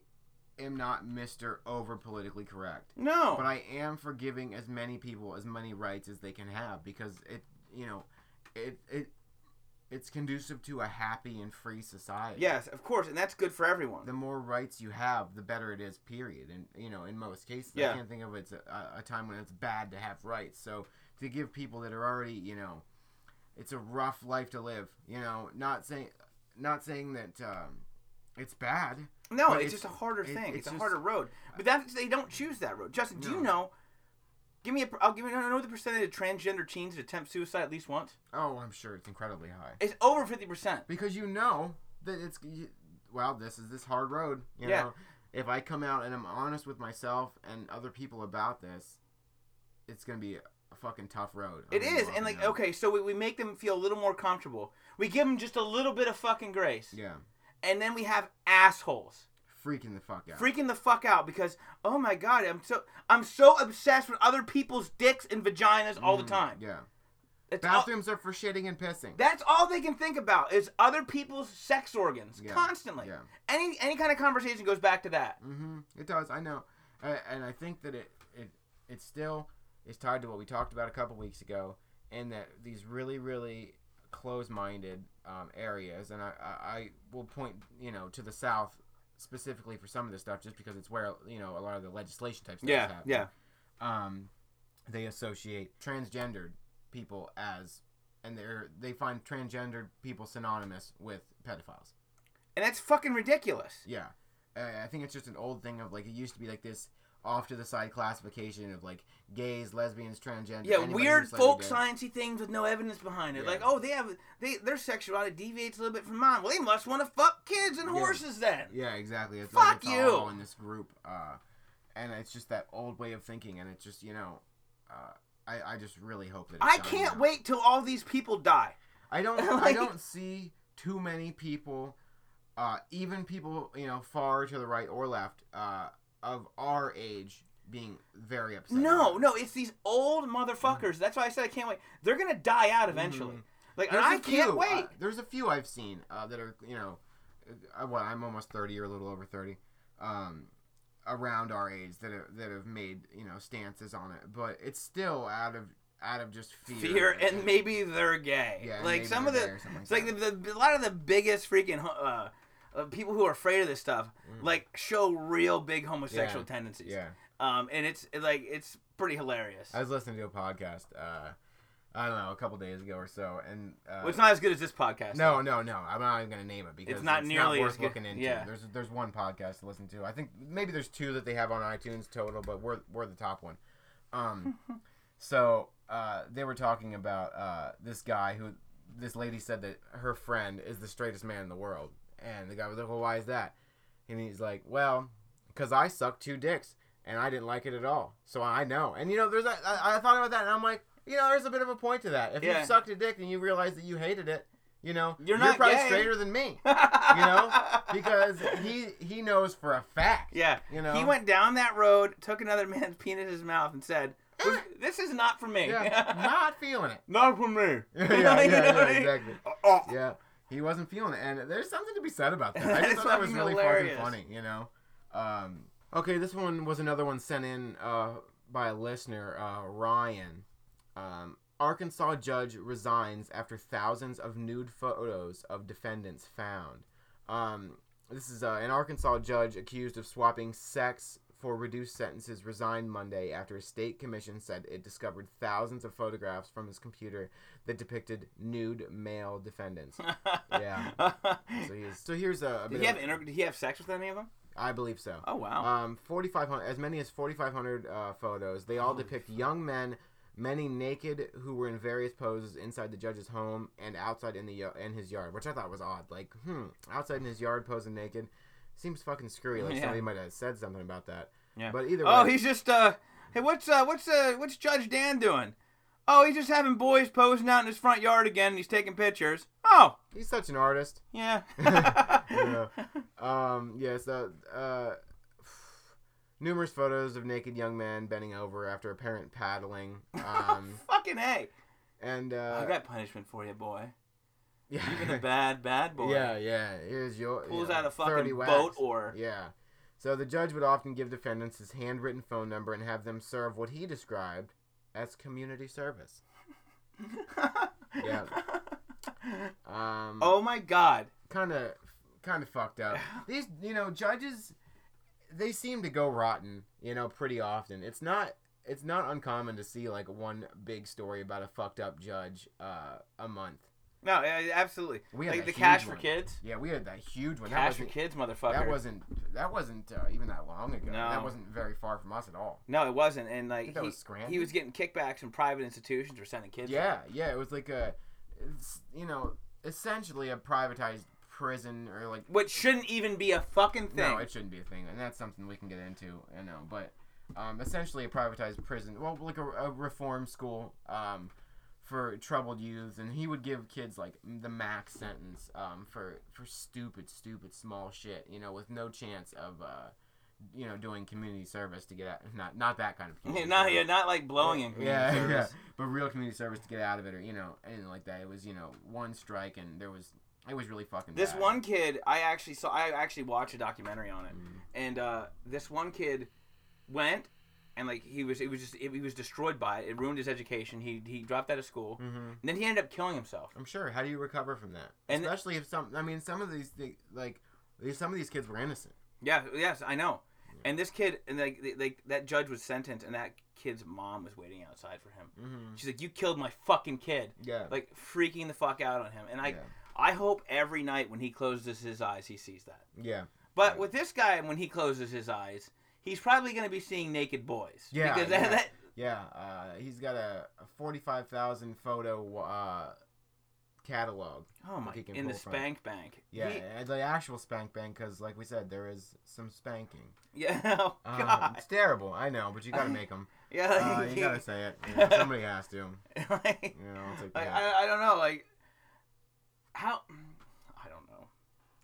am not Mister Over Politically Correct, No. but I am for giving as many people as many rights as they can have because it you know it it it's conducive to a happy and free society. yes, of course, and that's good for everyone. the more rights you have, the better it is. Period. And you know, in most cases, Yeah. I can't think of it's a, a time when it's bad to have rights. So to give people that are already, you know, it's a rough life to live. You know, not saying, not saying that um, it's bad. No, it's, it's- just a harder it- thing. it's It's, a harder road. But that they don't choose that road. Justin, do you know? Give me a. I'll give you. I know the percentage of transgender teens that attempt suicide at least once. Oh, I'm sure it's incredibly high It's over fifty percent. because you know that it's you- well, this is this hard road. You Yeah. know, if I come out and I'm honest with myself and other people about this, it's gonna be a, fucking tough road. It I'm is, walking and like down. okay, so we, we make them feel a little more comfortable. We give them just a little bit of fucking grace, Yeah. and then we have assholes freaking the fuck out. freaking the fuck out because oh my god, I'm so I'm so obsessed with other people's dicks and vaginas all the Mhm, time. Yeah. It's all- Bathrooms are for shitting and pissing. That's all they can think about is other people's sex organs Yeah, constantly. yeah. Any any kind of conversation goes back to that. mm-hmm. It does. I know, uh, and I think that it it it still is tied to what we talked about a couple weeks ago, and that these really really close-minded um, areas, and I, I I will point you know to the South specifically for some of this stuff, just because it's where you know a lot of the legislation type stuff is happening. yeah. um, they associate transgendered people as, and they're they find transgendered people synonymous with pedophiles. And that's fucking ridiculous. Yeah, uh, I think it's just an old thing of like it used to be like this off to the side classification of like gays, lesbians, transgender. Yeah, weird folk sciencey things with no evidence behind it. Yeah. Like, oh, they have they their sexuality deviates a little bit from mine. Well, they must want to fuck kids and Yeah. horses then. Yeah, exactly. It's Fuck like it's you. all in this group, uh, and it's just that old way of thinking, and it's just you know, uh, I I just really hope that I can't out. wait till all these people die. I don't. I don't see too many people, uh, even people you know far to the right or left, uh, of our age being very upset. No, no, it's these old motherfuckers. That's why I said I can't wait. They're gonna die out eventually. Mhm. Like, There's I a can't wait. uh, there's a few I've seen uh, that are you know, uh, what I'm almost thirty or a little over thirty, um, around our age that have, that have made you know stances on it, but it's still out of out of just fear. Fear and maybe they're gay. Yeah, like some of the, gay or something like it's like the, the, a lot of the biggest freaking uh, uh, people who are afraid of this stuff, like show real big homosexual Mm. Yeah. tendencies. yeah. Um, and it's like it's pretty hilarious. I was listening to a podcast. Uh, I don't know, a couple days ago or so, and uh, well, it's not as good as this podcast. No, no, no. I'm not even gonna name it because It's not nearly worth as good- looking into. yeah. There's there's one podcast to listen to. I think maybe there's two that they have on iTunes total, but we're we're the top one. Um, so uh, they were talking about uh, this guy who this lady said that her friend is the straightest man in the world, and the guy was like, "Well, why is that?" And he's like, "Well, because I suck two dicks." and I didn't like it at all. So I know. And you know, there's a, I, I thought about that, and I'm like, you know, there's a bit of a point to that. If Yeah. you sucked a dick and you realize that you hated it, you know, You're not probably gay. straighter than me. you know, because he he knows for a fact. yeah, You know? he went down that road, took another man's penis in his mouth, and said, "This is not for me. Yeah, not feeling it. not for me." yeah, yeah, yeah, what I mean? exactly. Oh. Yeah, he wasn't feeling it, and there's something to be said about that. I just thought that was really hilarious. fucking funny, you know. Um, okay, this one was another one sent in uh, by a listener, uh, Ryan. Um, Arkansas judge resigns after thousands of nude photos of defendants found. Um, this is uh, an Arkansas judge accused of swapping sex for reduced sentences resigned Monday after a state commission said it discovered thousands of photographs from his computer that depicted nude male defendants. Yeah. So he's so here's a, a Did bit he of- have inter- Did he have sex with any of them? I believe so. Oh wow. Um, 4,500, as many as 4,500 uh, photos. They all Holy depict young men, many naked, who were in various poses inside the judge's home and outside in the y- in his yard, which I thought was odd. Like, hmm, outside in his yard posing naked seems fucking screwy. Like Yeah. somebody might have said something about that. yeah. But either oh, way, Oh, he's just uh. Hey, what's uh, what's uh, what's Judge Dan doing? Oh, he's just having boys posing out in his front yard again. and He's taking pictures. Oh, he's such an artist. yeah. Yeah. Um, yeah, so, uh, numerous photos of naked young men bending over after apparent paddling. Um, Fucking a. and, I uh, got punishment for you, boy. Yeah. Even a bad, bad boy. Yeah, yeah. Here's your Pulls yeah, out a fucking boat or Yeah. So the judge would often give defendants his handwritten phone number and have them serve what he described as community service. Yeah. Um, Oh my god. kind of, kind of fucked up. These, you know, judges, they seem to go rotten. You know, pretty often. It's not. It's not uncommon to see like one big story about a fucked up judge uh, a month. No, yeah, absolutely. We had like the cash for kids. Yeah, we had that huge one. Cash for kids, motherfucker. That wasn't that wasn't uh, even that long ago. No. That wasn't very far from us at all. No, it wasn't. And I like he, was he was getting kickbacks from private institutions for sending kids. Yeah, yeah. It was like a, you know, essentially a privatized prison or like. Which shouldn't even be a fucking thing. No, it shouldn't be a thing, and that's something we can get into. You know, but um, essentially a privatized prison. Well, like a, a reform school. Um, for troubled youths, and he would give kids like the max sentence um, for for stupid, stupid small shit. You know, with no chance of uh, you know doing community service to get out. Not not that kind of community not, service. yeah, not like blowing in community yeah, service. yeah, but real community service to get out of it, or you know, anything like that. It was you know one strike, and there was it was really fucking. This bad. one kid, I actually saw. I actually watched a documentary on it, Mm. and uh, this one kid went and like he was, it was just, he was destroyed by it. It ruined his education. He he dropped out of school, Mhm. and then he ended up killing himself. I'm sure. How do you recover from that? And- Especially if some. I mean, some of these like some of these kids were innocent. Yeah, yes, I know. And this kid, and like, like that judge was sentenced, and that kid's mom was waiting outside for him. Mm-hmm. She's like, "You killed my fucking kid," Yeah. like freaking the fuck out on him. And I, yeah. I hope every night when he closes his eyes, he sees that. Yeah. But Yeah. with this guy, when he closes his eyes, he's probably going to be seeing naked boys. Yeah, because yeah. that, Yeah. Uh, he's got a, a forty-five thousand photo uh, catalog. oh my, in the from. spank bank. Yeah, He- the actual spank bank, because like we said, there is some spanking. yeah. Oh Um, God. it's terrible, I know, but you gotta make them. yeah. Uh, you gotta say it. You know, somebody has to. like, You know, it's like, like, yeah. I, I don't know. Like how? I don't know.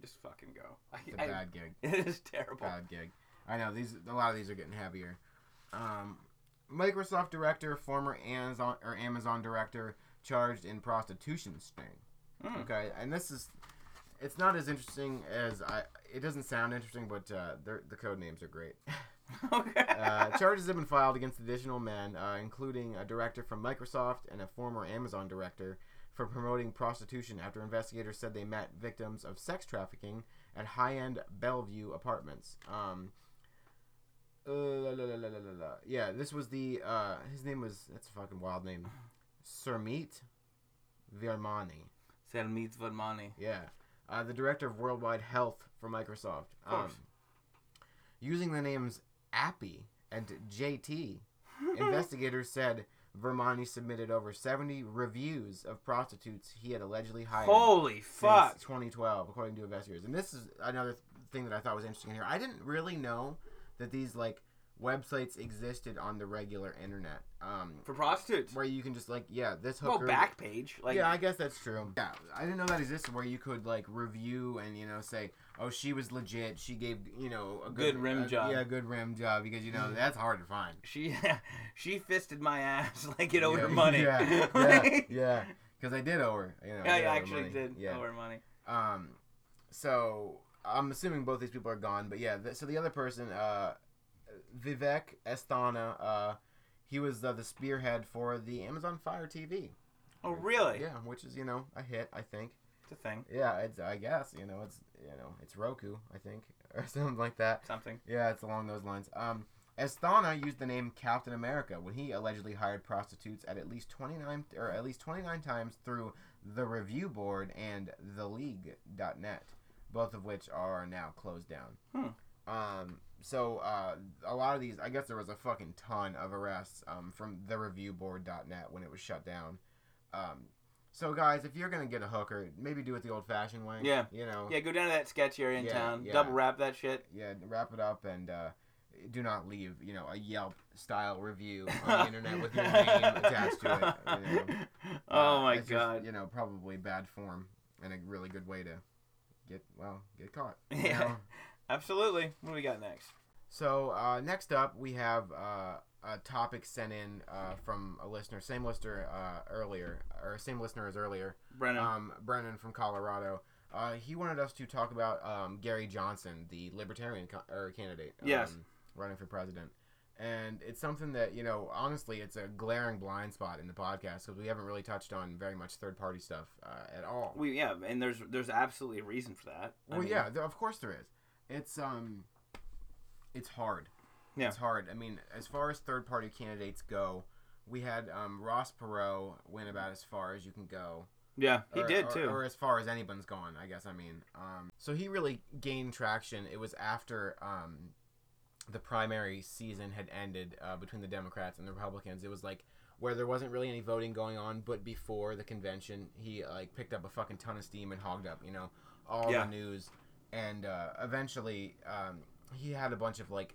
Just fucking go. I, it's a I- bad gig. it is terrible. Bad gig. I know these. A lot of these are getting heavier. Um, Microsoft director, former Amazon or Amazon director, charged in prostitution sting. Mm. Okay, and this is. It's not as interesting as I. It doesn't sound interesting, but uh, the code names are great. okay. Uh, charges have been filed against additional men, uh, including a director from Microsoft and a former Amazon director, for promoting prostitution after investigators said they met victims of sex trafficking at high-end Bellevue apartments. Um, uh, la, la, la. Yeah, this was the. Uh, his name was. That's a fucking wild name. Surmeet Virmani. Selmit Vadmani. Yeah. Uh, the director of worldwide health for Microsoft. Um, using the names Appy and JT, investigators said Virmani submitted over 70 reviews of prostitutes he had allegedly hired Holy since fuck. 2012, according to investigators. And this is another thing that I thought was interesting here. I didn't really know that these like websites existed on the regular internet. Um, For prostitutes. where you can just like yeah this Well, hooker. back page. Like, yeah, I guess that's true. Yeah, I didn't know that existed where you could like review and you know say, oh, she was legit. She gave you know a good, Good rim a- job. Yeah, good rim job because you know that's hard to find. she she fisted my ass like it owed yeah, her money. Yeah, yeah, yeah. Because I did owe her. You know, Yeah, I I actually money. did Yeah. owe her money. Um, so I'm assuming both these people are gone, but yeah. th- so the other person, uh, Vivek Asthana, uh, he was uh, the spearhead for the Amazon Fire TV. Oh, really? Yeah, which is you know a hit, I think. It's a thing. Yeah, it's I guess you know it's you know it's Roku, I think, or something like that. Something. Yeah, it's along those lines. Um, Asthana used the name Captain America when he allegedly hired prostitutes at at least 29 or at least 29 times through the Review Board and theleague.net, both of which are now closed down. Hmm. Um, so uh, a lot of these, I guess there was a fucking ton of arrests um, from thereviewboard.net when it was shut down. Um, so guys, if you're gonna get a hooker, maybe do it the old-fashioned way. Yeah. You know. Yeah, go down to that sketch area in Yeah, town. yeah. Double wrap that shit. yeah, wrap it up and uh, do not leave, you know, a Yelp style review on the internet with your name attached to it. You know. oh Uh, my it's just, god. you know, probably bad form and a really good way to get well get caught. you Yeah. know? Absolutely. What do we got next? So uh, next up, we have uh, a topic sent in uh, from a listener, same listener uh, earlier, or same listener as earlier, Brennan. um, Brennan from Colorado. Uh, he wanted us to talk about um, Gary Johnson, the Libertarian co- or candidate, um, Yes. running for president. And it's something that you know, honestly, it's a glaring blind spot in the podcast because we haven't really touched on very much third-party stuff uh, at all. we yeah, and there's there's absolutely a reason for that. I Well, mean, yeah, of course there is. It's um, it's hard. Yeah. It's hard. I mean, as far as third party candidates go, we had um, Ross Perot went about as far as you can go. Yeah, he Or- did or- too. Or as far as anyone's gone, I guess. I mean, um, so he really gained traction. It was after um, the primary season had ended uh, between the Democrats and the Republicans. It was like where there wasn't really any voting going on, but before the convention, he like picked up a fucking ton of steam and hogged up, you know, all Yeah. the news. And uh, eventually, um, he had a bunch of like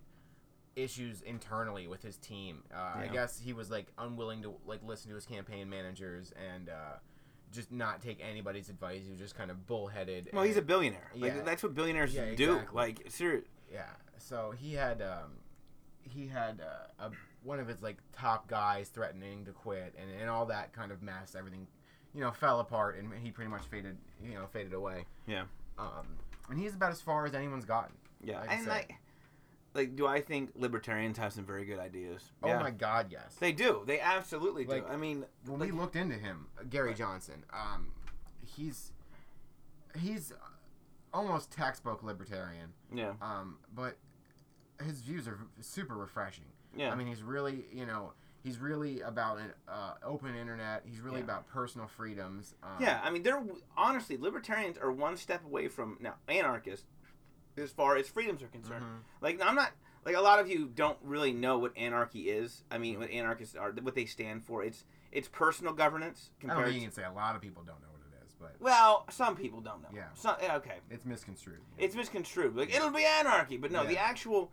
issues internally with his team. Uh, I guess he was like unwilling to like listen to his campaign managers and uh, just not take anybody's advice. He was just kind of bullheaded. well, he's a and- billionaire. Like Yeah. that's what billionaires Yeah, do. exactly. Like serious. Yeah. So he had um, he had uh, a one of his like top guys threatening to quit, and, and all that kind of mess. Everything, you know, fell apart, and he pretty much faded. You know, faded away. Yeah. Um, and he's about as far as anyone's gotten. Yeah, I'd and like, like, do I think libertarians have some very good ideas? Oh yeah. my God, yes. They do. They absolutely do. Like, I mean, when like, we looked into him, Gary Johnson, um, he's he's almost textbook libertarian, yeah, um, but his views are super refreshing. yeah, I mean, he's really, you know, he's really about an uh, open internet. He's really Yeah. about personal freedoms. Um, yeah. I mean, they're honestly libertarians are one step away from now anarchists as far as freedoms are concerned. mhm. Like, I'm not like a lot of you don't really know what anarchy is. I mean, what anarchists are, what they stand for. It's it's personal governance I don't compared. think you can say a lot of people don't know what it is, but well, some people don't know. Yeah. Some, okay. it's misconstrued. it's misconstrued. Like it'll be anarchy, but no, the actual,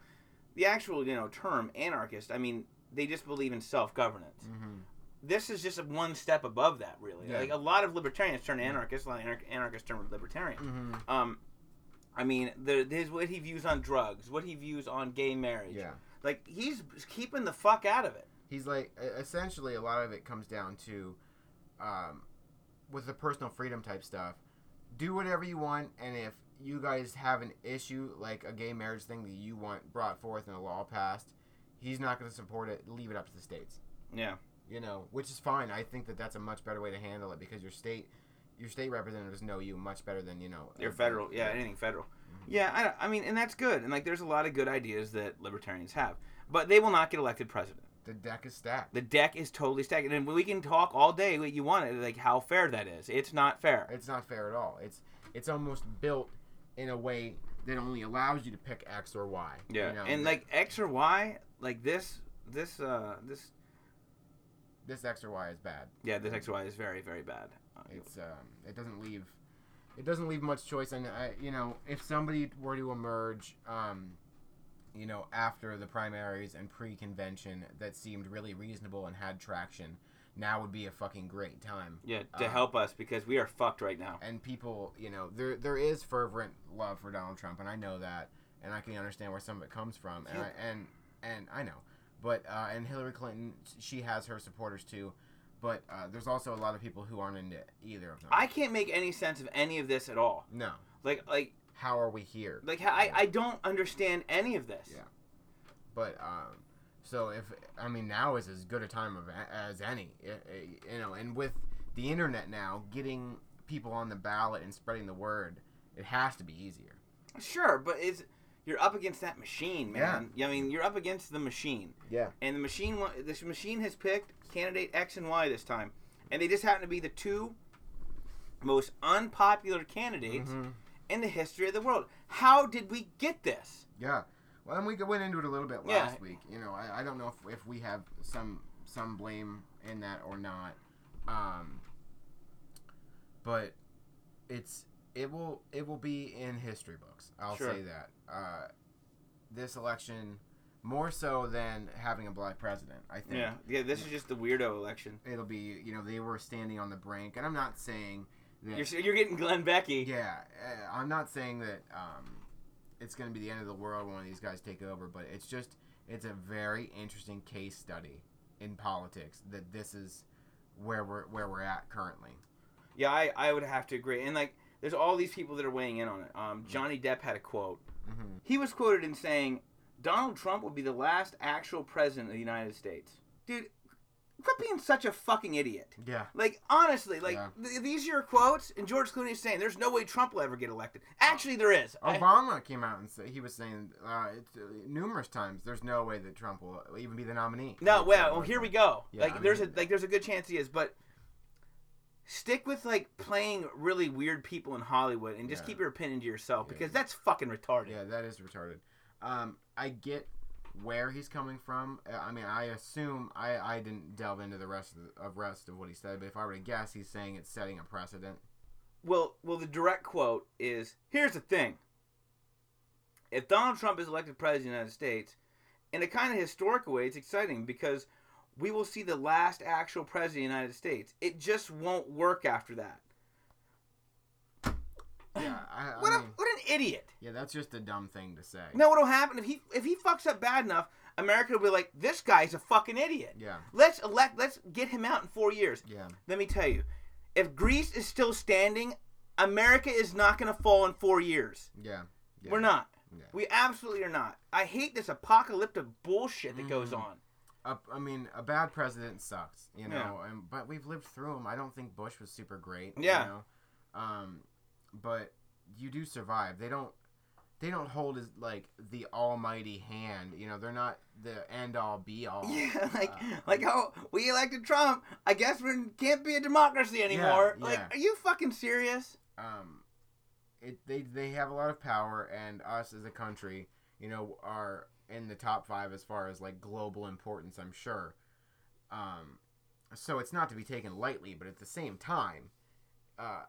the actual you know term anarchist. I mean, they just believe in self governance. hmm This is just one step above that, really. Yeah. Like a lot of libertarians turn anarchists, a lot of anar- anarchists turn libertarian. hmm Um, I mean, the, his what he views on drugs, what he views on gay marriage. Yeah. Like he's keeping the fuck out of it. He's like essentially a lot of it comes down to, um, with the personal freedom type stuff, do whatever you want, and if you guys have an issue like a gay marriage thing that you want brought forth and a law passed, he's not going to support it. Leave it up to the states. Yeah. You know, which is fine. I think that that's a much better way to handle it because your state, your state representatives know you much better than you know. Your federal, yeah, anything federal. Mm-hmm. Yeah, I, don't- I mean, and that's good. And like, there's a lot of good ideas that libertarians have, but they will not get elected president. The deck is stacked. The deck is totally stacked, and we can talk all day what you want, it like how fair that is. It's not fair. It's not fair at all. It's it's almost built in a way that only allows you to pick X or Y. Yeah, you know, and like X or Y, like this, this, uh, this, this X or Y is bad. yeah, this X or Y is very, very bad. It's um, it doesn't leave, it doesn't leave much choice. And I, you know, if somebody were to emerge, um, you know, after the primaries and pre-convention that seemed really reasonable and had traction, now would be a fucking great time. Yeah, to Uh, help us because we are fucked right now. and people, you know, there there is fervent love for Donald Trump, and I know that, and I can understand where some of it comes from, and. I, and and I know, but uh, and Hillary Clinton, she has her supporters too, but uh, there's also a lot of people who aren't into either of them. I can't make any sense of any of this at all. no, Like, like, how are we here? like, I, I don't understand any of this. Yeah. But um, so if I mean now is as good a time of as any, you know, and with the internet now getting people on the ballot and spreading the word, it has to be easier. Sure, but it's you're up against that machine, man. Yeah. I mean, you're up against the machine, Yeah. and the machine, this machine has picked candidate X and Y this time, and they just happen to be the two most unpopular candidates Mhm. In the history of the world. How did we get this? Yeah. Well, and we went into it a little bit Yeah. last week. You know, I, I don't know if, if we have some some blame in that or not. Um, but it's it will it will be in history books. I'll Sure. say that. Uh, this election more so than having a black president. I think Yeah, yeah. This is just the weirdo election. it'll be. You know, they were standing on the brink, and I'm not saying that. You're you're getting Glenn Becky. Yeah, uh, I'm not saying that um, it's going to be the end of the world when one of these guys take over, but it's just it's a very interesting case study in politics that this is where we're where we're at currently. Yeah, I, I would have to agree. And like, there's all these people that are weighing in on it. Um, Johnny Depp had a quote. hmm He was quoted in saying, "Donald Trump will be the last actual president of the United States." Dude, quit being such a fucking idiot. Yeah, Like honestly, like Yeah. th- these are your quotes, and George Clooney is saying, "There's no way Trump will ever get elected." Actually, there is. I- Obama came out and said he was saying uh, it's, uh, numerous times there's no way that Trump will even be the nominee. No, well, well, here we go. Yeah, like I there's mean- a like there's a good chance he is, but stick with like playing really weird people in Hollywood and just Yeah. keep your opinion to yourself because that's fucking retarded. Yeah, that is retarded. Um, I get where he's coming from. Uh, I mean, I assume I, I didn't delve into the rest of, the, of rest of what he said, but if I were to guess, he's saying it's setting a precedent. Well, well, the direct quote is, "Here's the thing. If Donald Trump is elected president of the United States, in a kind of historical way, it's exciting because we will see the last actual president of the United States. It just won't work after that." Yeah, I, I What a what an idiot! yeah, that's just a dumb thing to say. No, what'll happen if he if he fucks up bad enough, America will be like, "This guy's a fucking idiot." Yeah, Let's elect. Let's get him out in four years. yeah, Let me tell you, if Greece is still standing, America is not going to fall in four years. yeah. yeah. We're not. Yeah. We absolutely are not. I hate this apocalyptic bullshit that goes Mhm. on. A, I mean, a bad president sucks, you know. And but we've lived through them. I don't think Bush was super great. Yeah. You know? Um, but you do survive. They don't. They don't hold as like the almighty hand. You know, they're not the end all be all. Yeah, like Uh, like oh, we elected Trump. I guess we can't be a democracy anymore. yeah. Like, are you fucking serious? um, it they they have a lot of power, and us as a country, you know, are in the top five as far as like global importance. I'm sure. Um, so it's not to be taken lightly, but at the same time, uh,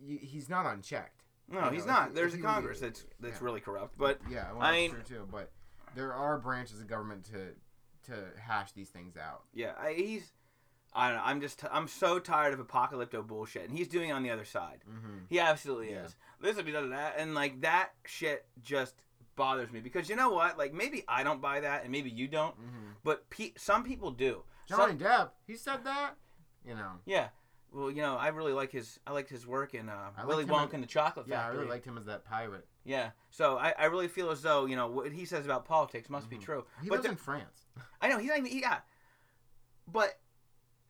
he's not unchecked. No, You he's know, if not. he- There's a Congress that's that's yeah. really corrupt. But Yeah, well, I mean- true too. But there are branches of government to to hash these things out. yeah, I, he's. I don't know. I'm just. I'm so tired of apocalypto bullshit, and he's doing it on the other side. Mm-hmm. He absolutely Yeah. is. This will be done that, and like that shit just bothers me because you know what? Like maybe I don't buy that, and maybe you don't, Mm-hmm. but pe- some people do. Johnny Some, Depp, he said that. You know. yeah. Well, you know, I really like his. I liked his work in uh, I Willy Wonka in- and the Chocolate Factory. Yeah, I really liked him as that pirate. Yeah. So I, I really feel as though you know what he says about politics must be Mhm. true. He but lives there- in France. I know he's not even. Yeah. But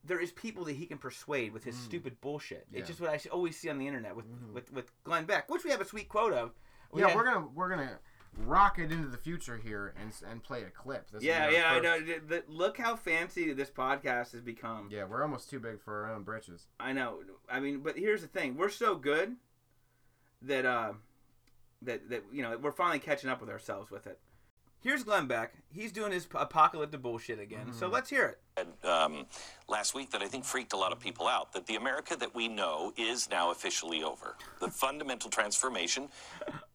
there is people that he can persuade with his Mm. stupid bullshit. Yeah. It's just what I always see on the internet with, Mhm. with with Glenn Beck, which we have a sweet quote of. We yeah, had- we're gonna we're gonna rocket into the future here and and play a clip. This Yeah, yeah, I know. The- look how fancy this podcast has become. Yeah, we're almost too big for our own britches. I know. I mean, but here's the thing: we're so good that uh, that that you know we're finally catching up with ourselves with it. Here's Glenn Beck. He's doing his apocalyptic bullshit again. So mm-hmm. let's hear it. um, last week that I think freaked a lot of people out. That the America that we know is now officially over. The fundamental transformation.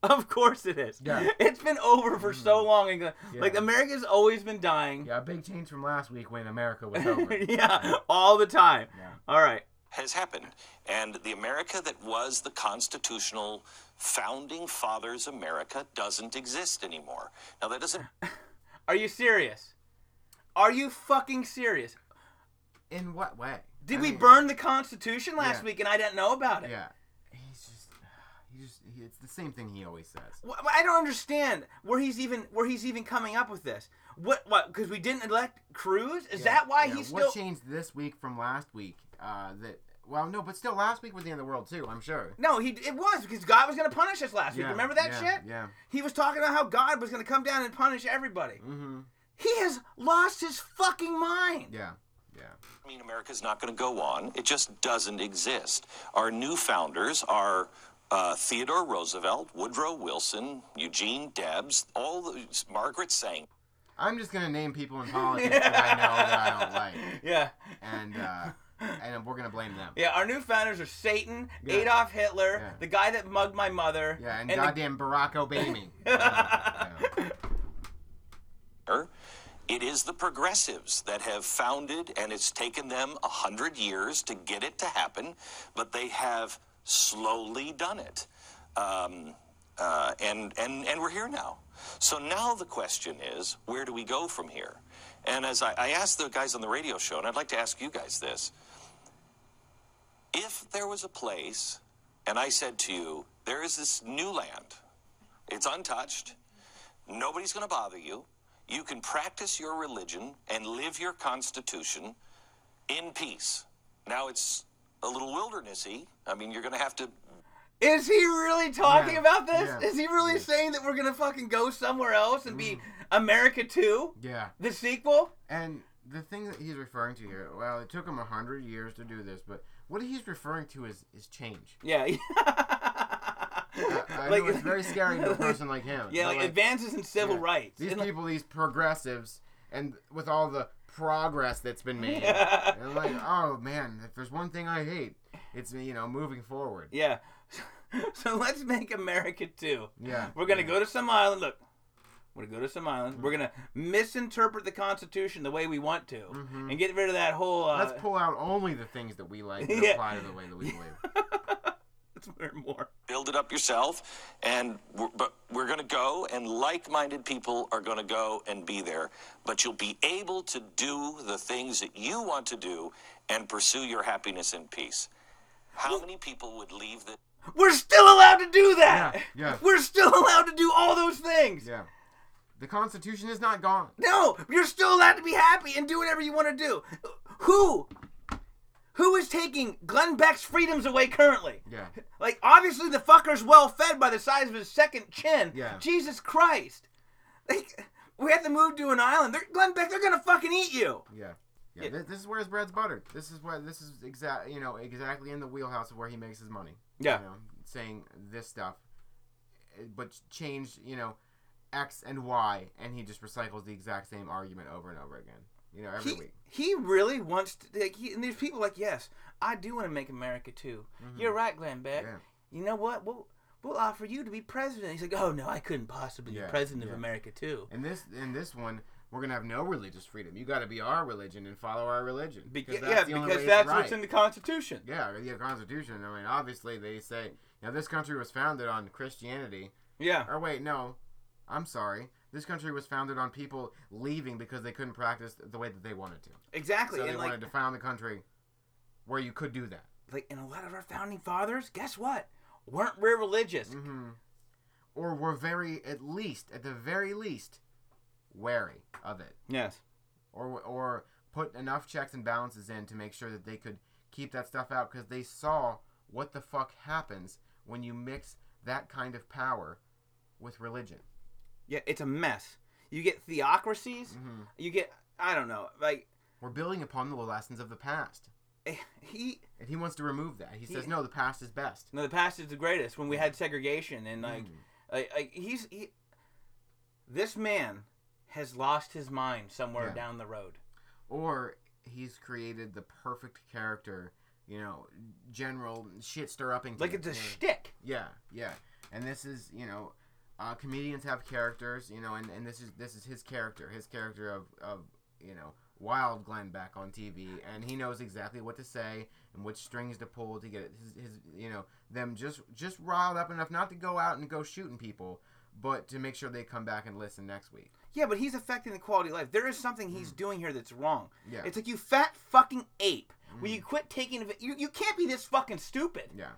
Of course it is. Yeah. It's been over for mm-hmm. so long. And, uh, Like Yeah. America's always been dying. Yeah, a big change from last week when America was over. yeah, all the time. Yeah. All right. has happened. And the America that was the constitutional founding fathers' America doesn't exist anymore. Now, that doesn't Are you serious? Are you fucking serious? In what way? Did I we mean, burn the Constitution last Yeah. week and I didn't know about it? Yeah. He's just. He just. He, it's the same thing he always says. Wh- I don't understand where he's even where he's even coming up with this. What? What? Because we didn't elect Cruz? Is Yeah, that why yeah. he's What still? changed this week from last week? Uh, that. Well, no, but still, last week was the end of the world too. I'm sure. No, he it was because God was going to punish us last week. Remember that yeah, shit? Yeah. He was talking about how God was going to come down and punish everybody. Mm-hmm. He has lost his fucking mind. Yeah. Yeah. I mean America's not going to go on. It just doesn't exist. Our new founders are uh, Theodore Roosevelt, Woodrow Wilson, Eugene Debs, all the, Margaret Sanger. I'm just gonna name people in politics that I know that I don't like, Yeah. and uh, and we're gonna blame them. Yeah, our new founders are Satan, Yeah. Adolf Hitler, Yeah. the guy that mugged my mother. Yeah, and, the- goddamn Barack Obama. yeah. It is the progressives that have founded, and it's taken them a hundred years to get it to happen, but they have slowly done it. Um, uh, and, and, and we're here now. So now the question is, where do we go from here? And as I, I asked the guys on the radio show, and I'd like to ask you guys this if there was a place, and I said to you, there is this new land, it's untouched, nobody's going to bother you, you can practice your religion and live your constitution in peace. Now it's a little wildernessy. I mean, you're going to have to Is he really talking Yeah, about this? yeah, Is he really yeah. saying that we're gonna fucking go somewhere else and Mm. be America 2? yeah. The sequel? And the thing that he's referring to here, well, it took him a hundred years to do this, but what he's referring to is is change. Yeah. I, I know it's very scary to a person like him. Yeah, but, like, advances in civil yeah, rights. These And, like- people, these progressives, and with all the progress that's been made, Yeah. and like, oh man, if there's one thing I hate, it's you know moving forward. yeah. So let's make America 2. Yeah. We're gonna yeah. go to some island. Look, we're gonna go to some island. We're gonna misinterpret the Constitution the way we want to, Mhm. and get rid of that whole. Uh, Let's pull out only the things that we like and Yeah. apply to the way that we live. let's learn more. build it up yourself and we're, but we're going to go and like-minded people are going to go and be there but you'll be able to do the things that you want to do and pursue your happiness and peace how many people would leave the We're still allowed to do that. Yeah, yeah. We're still allowed to do all those things. Yeah. The Constitution is not gone. No, you're still allowed to be happy and do whatever you want to do. Who? Who is taking Glenn Beck's freedoms away currently? Yeah. Like, obviously, the fucker's well fed by the size of his second chin. Yeah. Jesus Christ. Like, we have to move to an island. They're, Glenn Beck, they're gonna fucking eat you. Yeah. Yeah, Yeah. This, this is where his bread's buttered. This is where this is exact, you know, exactly in the wheelhouse of where he makes his money. Yeah. You know, saying this stuff, eh, but change, you know, X and Y, and he just recycles the exact same argument over and over again. You know, every He, week. he really wants to. Like, he, and there's people like, yes, I do want to make America 2. You're right, Glenn Beck. Mm-hmm. Yeah. You know what? We'll, we'll offer you to be president. He's like, oh no, I couldn't possibly Yeah, be president yeah. of America 2. In this, in this one, we're gonna have no religious freedom. You got to be our religion and follow our religion. Be- because yeah, that's the only because that's right. what's in the Constitution. Yeah, the Constitution. I mean, obviously they say, you know, this country was founded on Christianity. Yeah. Or wait, no, I'm sorry. This country was founded on people leaving because they couldn't practice the way that they wanted to. Exactly. So they and like, wanted to found the country where you could do that. like, and a lot of our founding fathers, guess what? Weren't real religious. hmm Or were very, at least, at the very least, wary of it. Yes. Or or put enough checks and balances in to make sure that they could keep that stuff out because they saw what the fuck happens when you mix that kind of power with religion. Yeah, it's a mess. You get theocracies. Mhm. You get I don't know. Like We're building upon the lessons of the past. eh, he And he wants to remove that. He says, He- no, the past is best. no, the past is the greatest. When we had segregation and like, Mm. like, like he's he. This man has lost his mind somewhere Yeah. down the road. or he's created the perfect character. You know, general shit stir upping. Like it's a shtick. Yeah, yeah. And this is, you know, uh, comedians have characters, you know, and, and this is this is his character, his character of, of you know, wild Glenn Beck on TV, and he knows exactly what to say and which strings to pull to get his, his you know them just just riled up enough not to go out and go shooting people, but to make sure they come back and listen next week. Yeah, but he's affecting the quality of life. There is something he's doing here that's wrong. Mm. Yeah. It's like you fat fucking ape. Will Mm. you quit taking? You you can't be this fucking stupid. Yeah,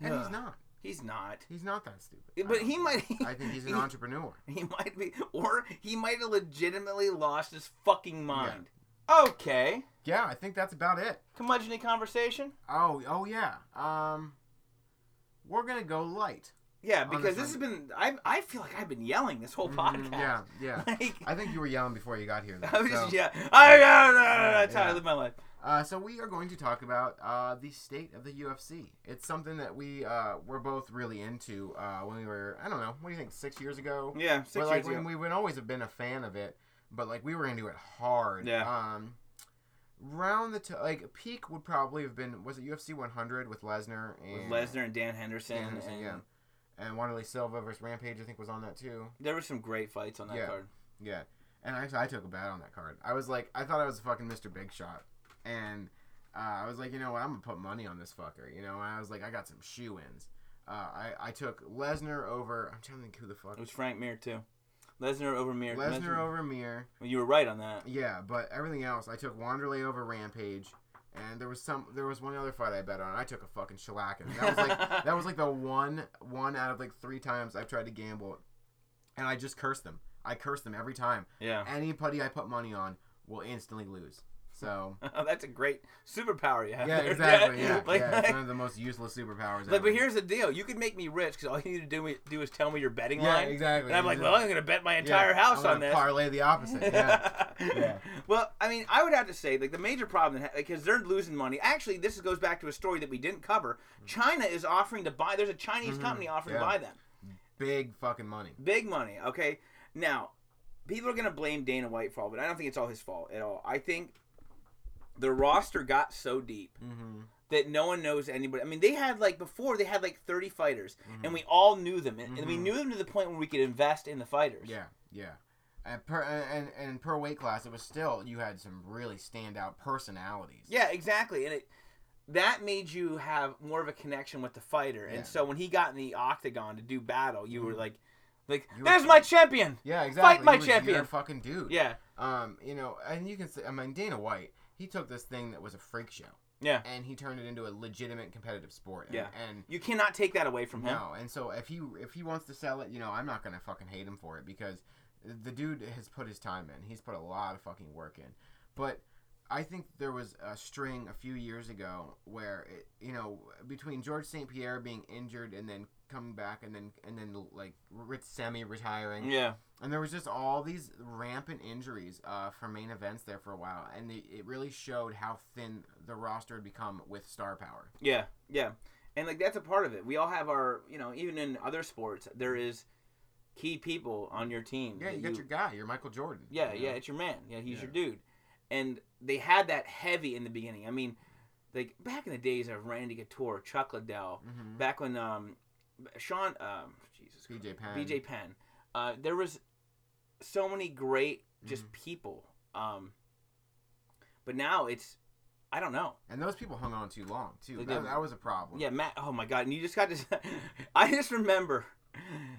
and he's not. He's not. He's not that stupid. But he might- I think he's an he- entrepreneur. He might be, or he might have legitimately lost his fucking mind. Okay, Yeah, I think that's about it. curmudgeon conversation. Oh, oh yeah. Um, we're gonna go light. Yeah, because this this has been. I I feel like I've been yelling this whole podcast. Mhm, Yeah, yeah. Like, I think you were yelling before you got here. Though, I was so, just yeah. I got that's how I live my life. Uh, so we are going to talk about uh, the state of the UFC. It's something that we uh, were both really into uh, when we were. I don't know. What do you think? Six years ago. Yeah, six like years ago. we would always have been a fan of it, but like we were into it hard. Yeah. Um, round the t- like peak would probably have been was it UFC 100 with Lesnar With and Lesnar and Dan Henderson, Dan Henderson, and yeah. And Wanderlei Silva versus Rampage, I think, was on that too. there were some great fights on that Yeah. card. Yeah. And actually, I took a bet on that card. I was like, I thought I was a fucking Mr. Big Shot. And uh, I was like, you know what? I'm to put money on this fucker. You know, and I was like, I got some shoe ins. Uh, I, I took Lesnar over. I'm trying to think who the fuck. It was Frank Mir too. Lesnar over Mir. Lesnar over Mir. Well, you were right on that. Yeah, but everything else, I took Wanderlei over Rampage. And there was some, there was one other fight I bet on. I took a fucking shellacking. That was like, that was like the one, one out of like three times I've tried to gamble, and I just cursed them. I cursed them every time. Yeah, anybody I put money on will instantly lose. So that's a great superpower you have. yeah, there. exactly. Yeah, like, yeah. It's one of the most useless superpowers. like, ever. but here's the deal: you could make me rich because all you need to do, do is tell me your betting yeah, line, exactly. and I'm like, Exactly. well, I'm gonna bet my Yeah, entire house I'm on this. Parlay the opposite. Yeah. Yeah. Well, I mean, I would have to say, like, the major problem, because they're losing money. Actually, this goes back to a story that we didn't cover. China is offering to buy. There's a Chinese Mhm, company offering yeah. to buy them. Big fucking money. Big money. Okay. Now, people are gonna blame Dana White for all, but I don't think it's all his fault at all. I think the roster got so deep Mm-hmm. that no one knows anybody. I mean, they had like before they had like 30 fighters, Mm-hmm. and we all knew them, and, and we Mhm. knew them to the point where we could invest in the fighters. Yeah, yeah. And per and, and per weight class, it was still you had some really standout personalities. Yeah, exactly, and it that made you have more of a connection with the fighter. Yeah. And so when he got in the octagon to do battle, you were Mhm. like, like, You were- there's my champion. Yeah, exactly. Fight my He was your champion. fucking dude. Yeah, Um, you know, and you can say, I mean, Dana White, he took this thing that was a freak show, yeah. and he turned it into a legitimate competitive sport. And, Yeah. and You cannot take that away from him. No, and so if he if he wants to sell it, you know, I'm not gonna fucking hate him for it because the dude has put his time in. He's put a lot of fucking work in. But I think there was a string a few years ago where it, you know, between George St. Pierre being injured and then coming back and then and then like semi retiring, Yeah, and there was just all these rampant injuries uh, for main events there for a while, and it, it really showed how thin the roster had become with star power. yeah, yeah. And like that's a part of it. We all have our, you know, even in other sports, there is key people on your team. Yeah, you got your guy, your Michael Jordan. Yeah, you know? yeah, it's your man. Yeah, he's Yeah. your dude. And they had that heavy in the beginning. I mean, like back in the days of Randy Couture, Chuck Liddell, Mhm. back when um, Sean, um, Jesus, BJ Penn. BJ Penn, uh, there was so many great just Mhm. people. Um, but now it's, I don't know. And those people hung on too long too. They That, did. that was a problem. Yeah, Matt. Oh my God! And you just got to. I just remember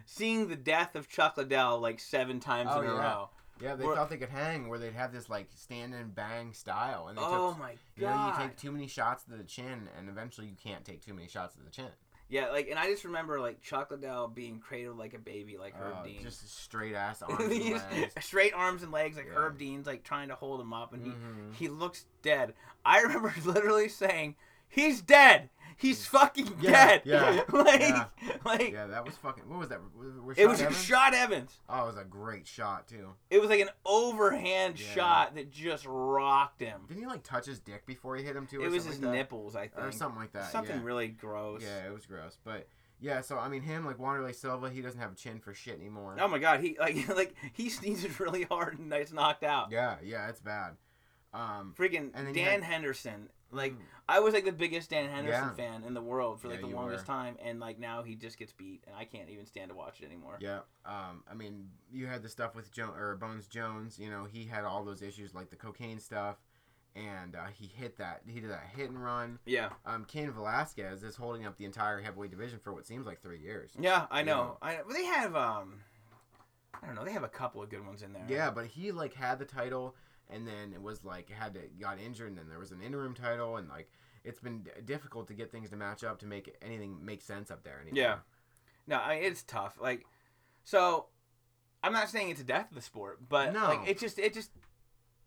seeing the death of Chuck Liddell like seven times Oh, in a row. Yeah, they We're- thought they could hang where they'd have this like stand and bang style, and they Oh took. my You know, God! you take too many shots to the chin, and eventually you can't take too many shots to the chin. Yeah, like, and I just remember like Chuck Liddell being cradled like a baby, like Herb Uh, Dean. just straight ass arms and legs. straight arms and legs, like Yeah. Herb Dean's like trying to hold him up, and he Mhm. he looks dead. I remember literally saying, "He's dead. He's fucking Yeah, dead." yeah, like, yeah. like Yeah, that was fucking. What was that? Was, it was Evans? shot Evans. Oh, it was a great shot too. It was like an overhand Yeah. shot that just rocked him. Didn't he like touch his dick before he hit him too? or It was his like nipples, I think, or something like that. Something yeah. really gross. Yeah, it was gross. But Yeah, so I mean, him like Wanderlei Silva, he doesn't have a chin for shit anymore. Oh my god, he like like he sneezes really hard and it's knocked out. Yeah, yeah, it's bad. Um, Freaking And then you Dan had- Henderson. Like Mm. I was like the biggest Dan Henderson Yeah. fan in the world for like Yeah, the longest were. time, and like now he just gets beat, and I can't even stand to watch it anymore. yeah, um, I mean, you had the stuff with jo- or Bones Jones. You know, he had all those issues like the cocaine stuff, and uh, he hit that. He did that hit and run. Yeah, Um, Cain Velasquez is holding up the entire heavyweight division for what seems like three years. yeah, I know. I they have um, I don't know, they have a couple of good ones in there. Yeah, but he like had the title, and then it was like had to got injured, and then there was an interim title, and like it's been d- difficult to get things to match up to make anything make sense up there anymore. Yeah. No, I, it's tough. Like, so I'm not saying it's a death of the sport, but No. like it just it just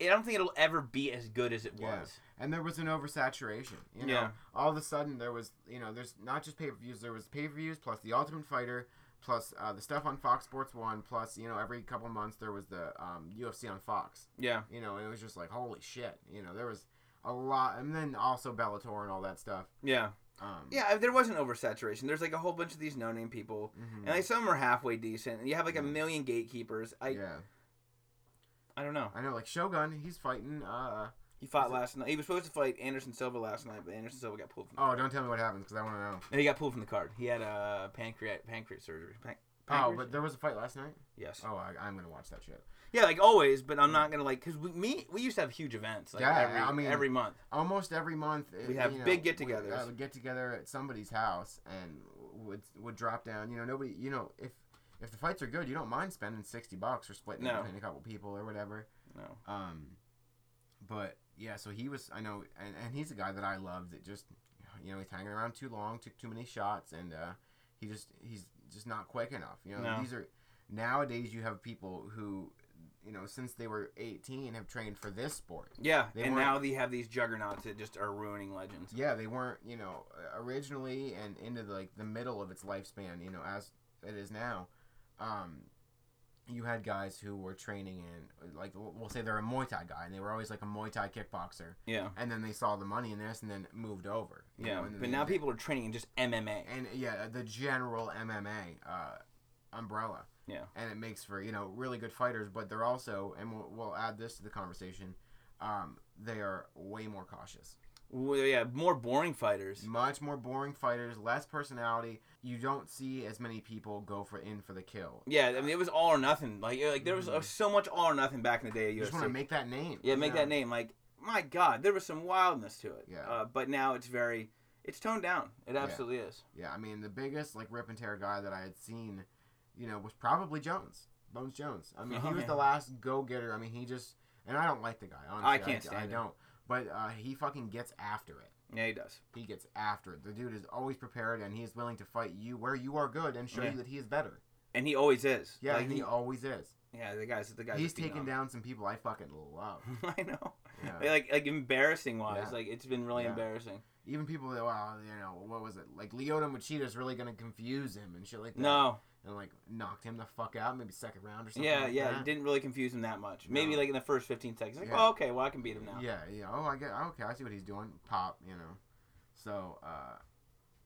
I don't think it'll ever be as good as it Yeah. was. and there was an oversaturation. You know, Yeah. all of a sudden there was you know there's not just pay per views. There was pay per views plus the Ultimate Fighter. Plus uh, the stuff on Fox Sports One. Plus, you know, every couple months there was the um, UFC on Fox. Yeah. You know, and it was just like holy shit. You know, there was a lot, and then also Bellator and all that stuff. Yeah. Um, Yeah, there wasn't oversaturation. There's like a whole bunch of these no name people. mhm. And like some are halfway decent. And you have like a million gatekeepers. I yeah, I don't know. I know. Like Shogun, he's fighting. Uh, He fought last night. He was supposed to fight Anderson Silva last night, but Anderson Silva got pulled from the oh, don't tell me what happens because I want to know. And he got pulled from the card. He had a pancreas pancreas surgery. Pan- Oh, but there was a fight last night. yes. Oh, I, I'm gonna watch that shit. Yeah, like always, but I'm not gonna like because we me we used to have huge events like Yeah, every I mean- every month. Almost every month We uh, have you know, big get-togethers. I would get together at somebody's house and would would drop down. You know, nobody. You know, if if the fights are good, you don't mind spending sixty bucks or splitting it No. between a couple people or whatever. No. Um, but yeah, so he was. I know, and, and he's a guy that I loved. That just, you know, he's hanging around too long, took too many shots, and uh, he just he's just not quick enough. You know, No. these are nowadays you have people who, you know, since they were eighteen, have trained for this sport. Yeah, They and now they have these juggernauts that just are ruining legends. Yeah, they weren't, you know, originally and into the, like the middle of its lifespan, you know, as it is now. Um, you had guys who were training in, like, we'll say they're a Muay Thai guy, and they were always like a Muay Thai kickboxer, Yeah, and then they saw the money in this, and then moved over. yeah. know, But now people are training in just MMA. and yeah, the general MMA uh, umbrella. Yeah. and it makes for you know really good fighters, but they're also, and we'll, we'll add this to the conversation. Um, they are way more cautious. Well, yeah, more boring fighters. much more boring fighters, less personality. You don't see as many people go for in for the kill. Yeah, I mean it was all or nothing. Like like there was uh, so much all or nothing back in the day of You just want to make that name. yeah, make know? that name. Like my God, there was some wildness to it. Yeah. Uh, but now it's very, it's toned down. It absolutely is. Yeah, I mean the biggest like rip and tear guy that I had seen, you know, was probably Jones, Bones Jones. I mean, he Oh, was yeah. the last go getter. I mean, he just and I don't like the guy. Honestly, I can't I, stand I him. don't. But uh, he fucking gets after it. Yeah, he does. He gets after it. The dude is always prepared, and he is willing to fight you where you are good and show Yeah. you that he is better. And he always is. Yeah, like, and he, always is. yeah, the guy's the guy's. He's taken down some people I fucking love. I know. Yeah. Like like embarrassing wise, Yeah. like it's been really embarrassing. Even people that well, you know, what was it? Like Lyoto Machida really gonna confuse him and shit like that. No, and like knocked him the fuck out, maybe second round or something. yeah, like yeah, that. it didn't really confuse him that much. Maybe No. like in the first fifteen seconds, like, Yeah. oh, okay, well I can beat him now. Yeah, yeah. Oh, I get. Okay, I see what he's doing. Pop, you know. So, uh,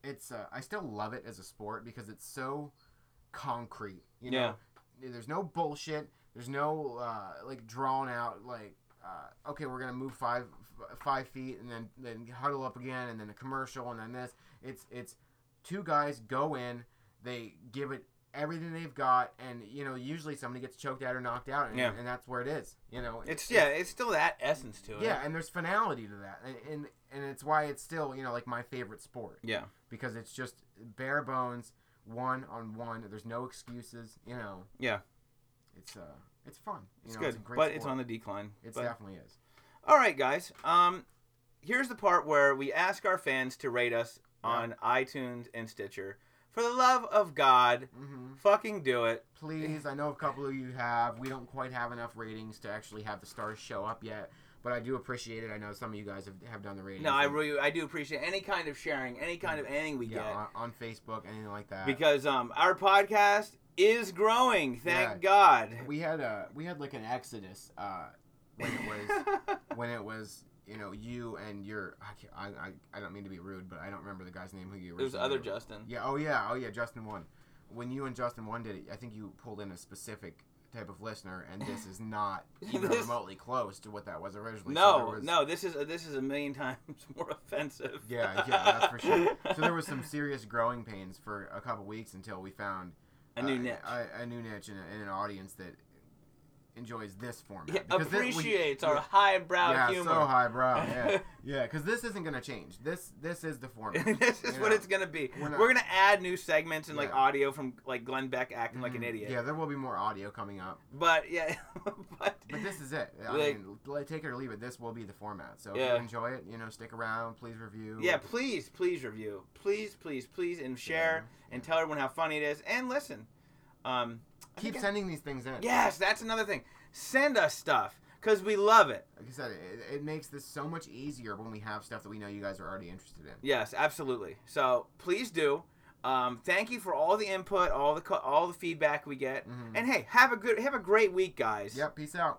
it's. Uh, I still love it as a sport because it's so concrete. You know, there's no bullshit. There's no uh, like drawn out like. Uh, okay, we're gonna move five five feet and then then huddle up again and then a commercial and then this. It's it's two guys go in, they give it everything they've got, and you know usually somebody gets choked out or knocked out, and, Yeah. and that's where it is. You know, It's yeah, it's still that essence to it. yeah, and there's finality to that, and, and and it's why it's still you know like my favorite sport yeah, because it's just bare bones, one on one. There's no excuses. You know, yeah. it's uh, it's fun. You It's know, good, it's but it's on the decline. It definitely is. All right, guys. Um, here's the part where we ask our fans to rate us Yeah. on iTunes and Stitcher. For the love of God, hmm fucking do it. Please, I know a couple of you have. We don't quite have enough ratings to actually have the stars show up yet, but I do appreciate it. I know some of you guys have, have done the ratings. No, I really, I do appreciate any kind of sharing, any kind of anything we yeah get, on, on Facebook, anything like that. because um, our podcast is growing. Thank Yeah. God. we had a we had like an exodus uh, when it was when it was you know, you and your I, can't- I, I I don't mean to be rude, but I don't remember the guy's name who you. It was other did Justin. Yeah. Oh yeah. Oh yeah. Justin one. When you and Justin one did it, I think you pulled in a specific type of listener, and this is not even This- remotely close to what that was originally. So No, was- no, this is this is a million times more offensive. Yeah, yeah, that's for sure. So there was some serious growing pains for a couple weeks until we found A new uh, niche. a, a new niche, and, and an audience that enjoys this format. Yeah, Because thi- we- appreciates our yeah, highbrow yeah, humor. so highbrow. Yeah, yeah, because this isn't gonna change. This this is the format. this is You what know? it's gonna be. We're We're, gonna add new segments and like audio from like Glenn Beck acting like an Mhm. idiot. Yeah, there will be more audio coming up, But yeah, but but this is it. I Like- mean, take it or leave it. This will be the format. So if Yeah. you enjoy it, you know, stick around. Please review. yeah, please, please review, please, please, please, and share and tell everyone how funny it is and listen. Um, keep think I- sending these things in. Yes, that's another thing. Send us stuff because we love it. Like I said, it, it makes this so much easier when we have stuff that we know you guys are already interested in. Yes, absolutely. So please do. Um, thank you for all the input, all the co- all the feedback we get, Mhm. and hey, have a good, have a great week, guys. Yep. Peace out.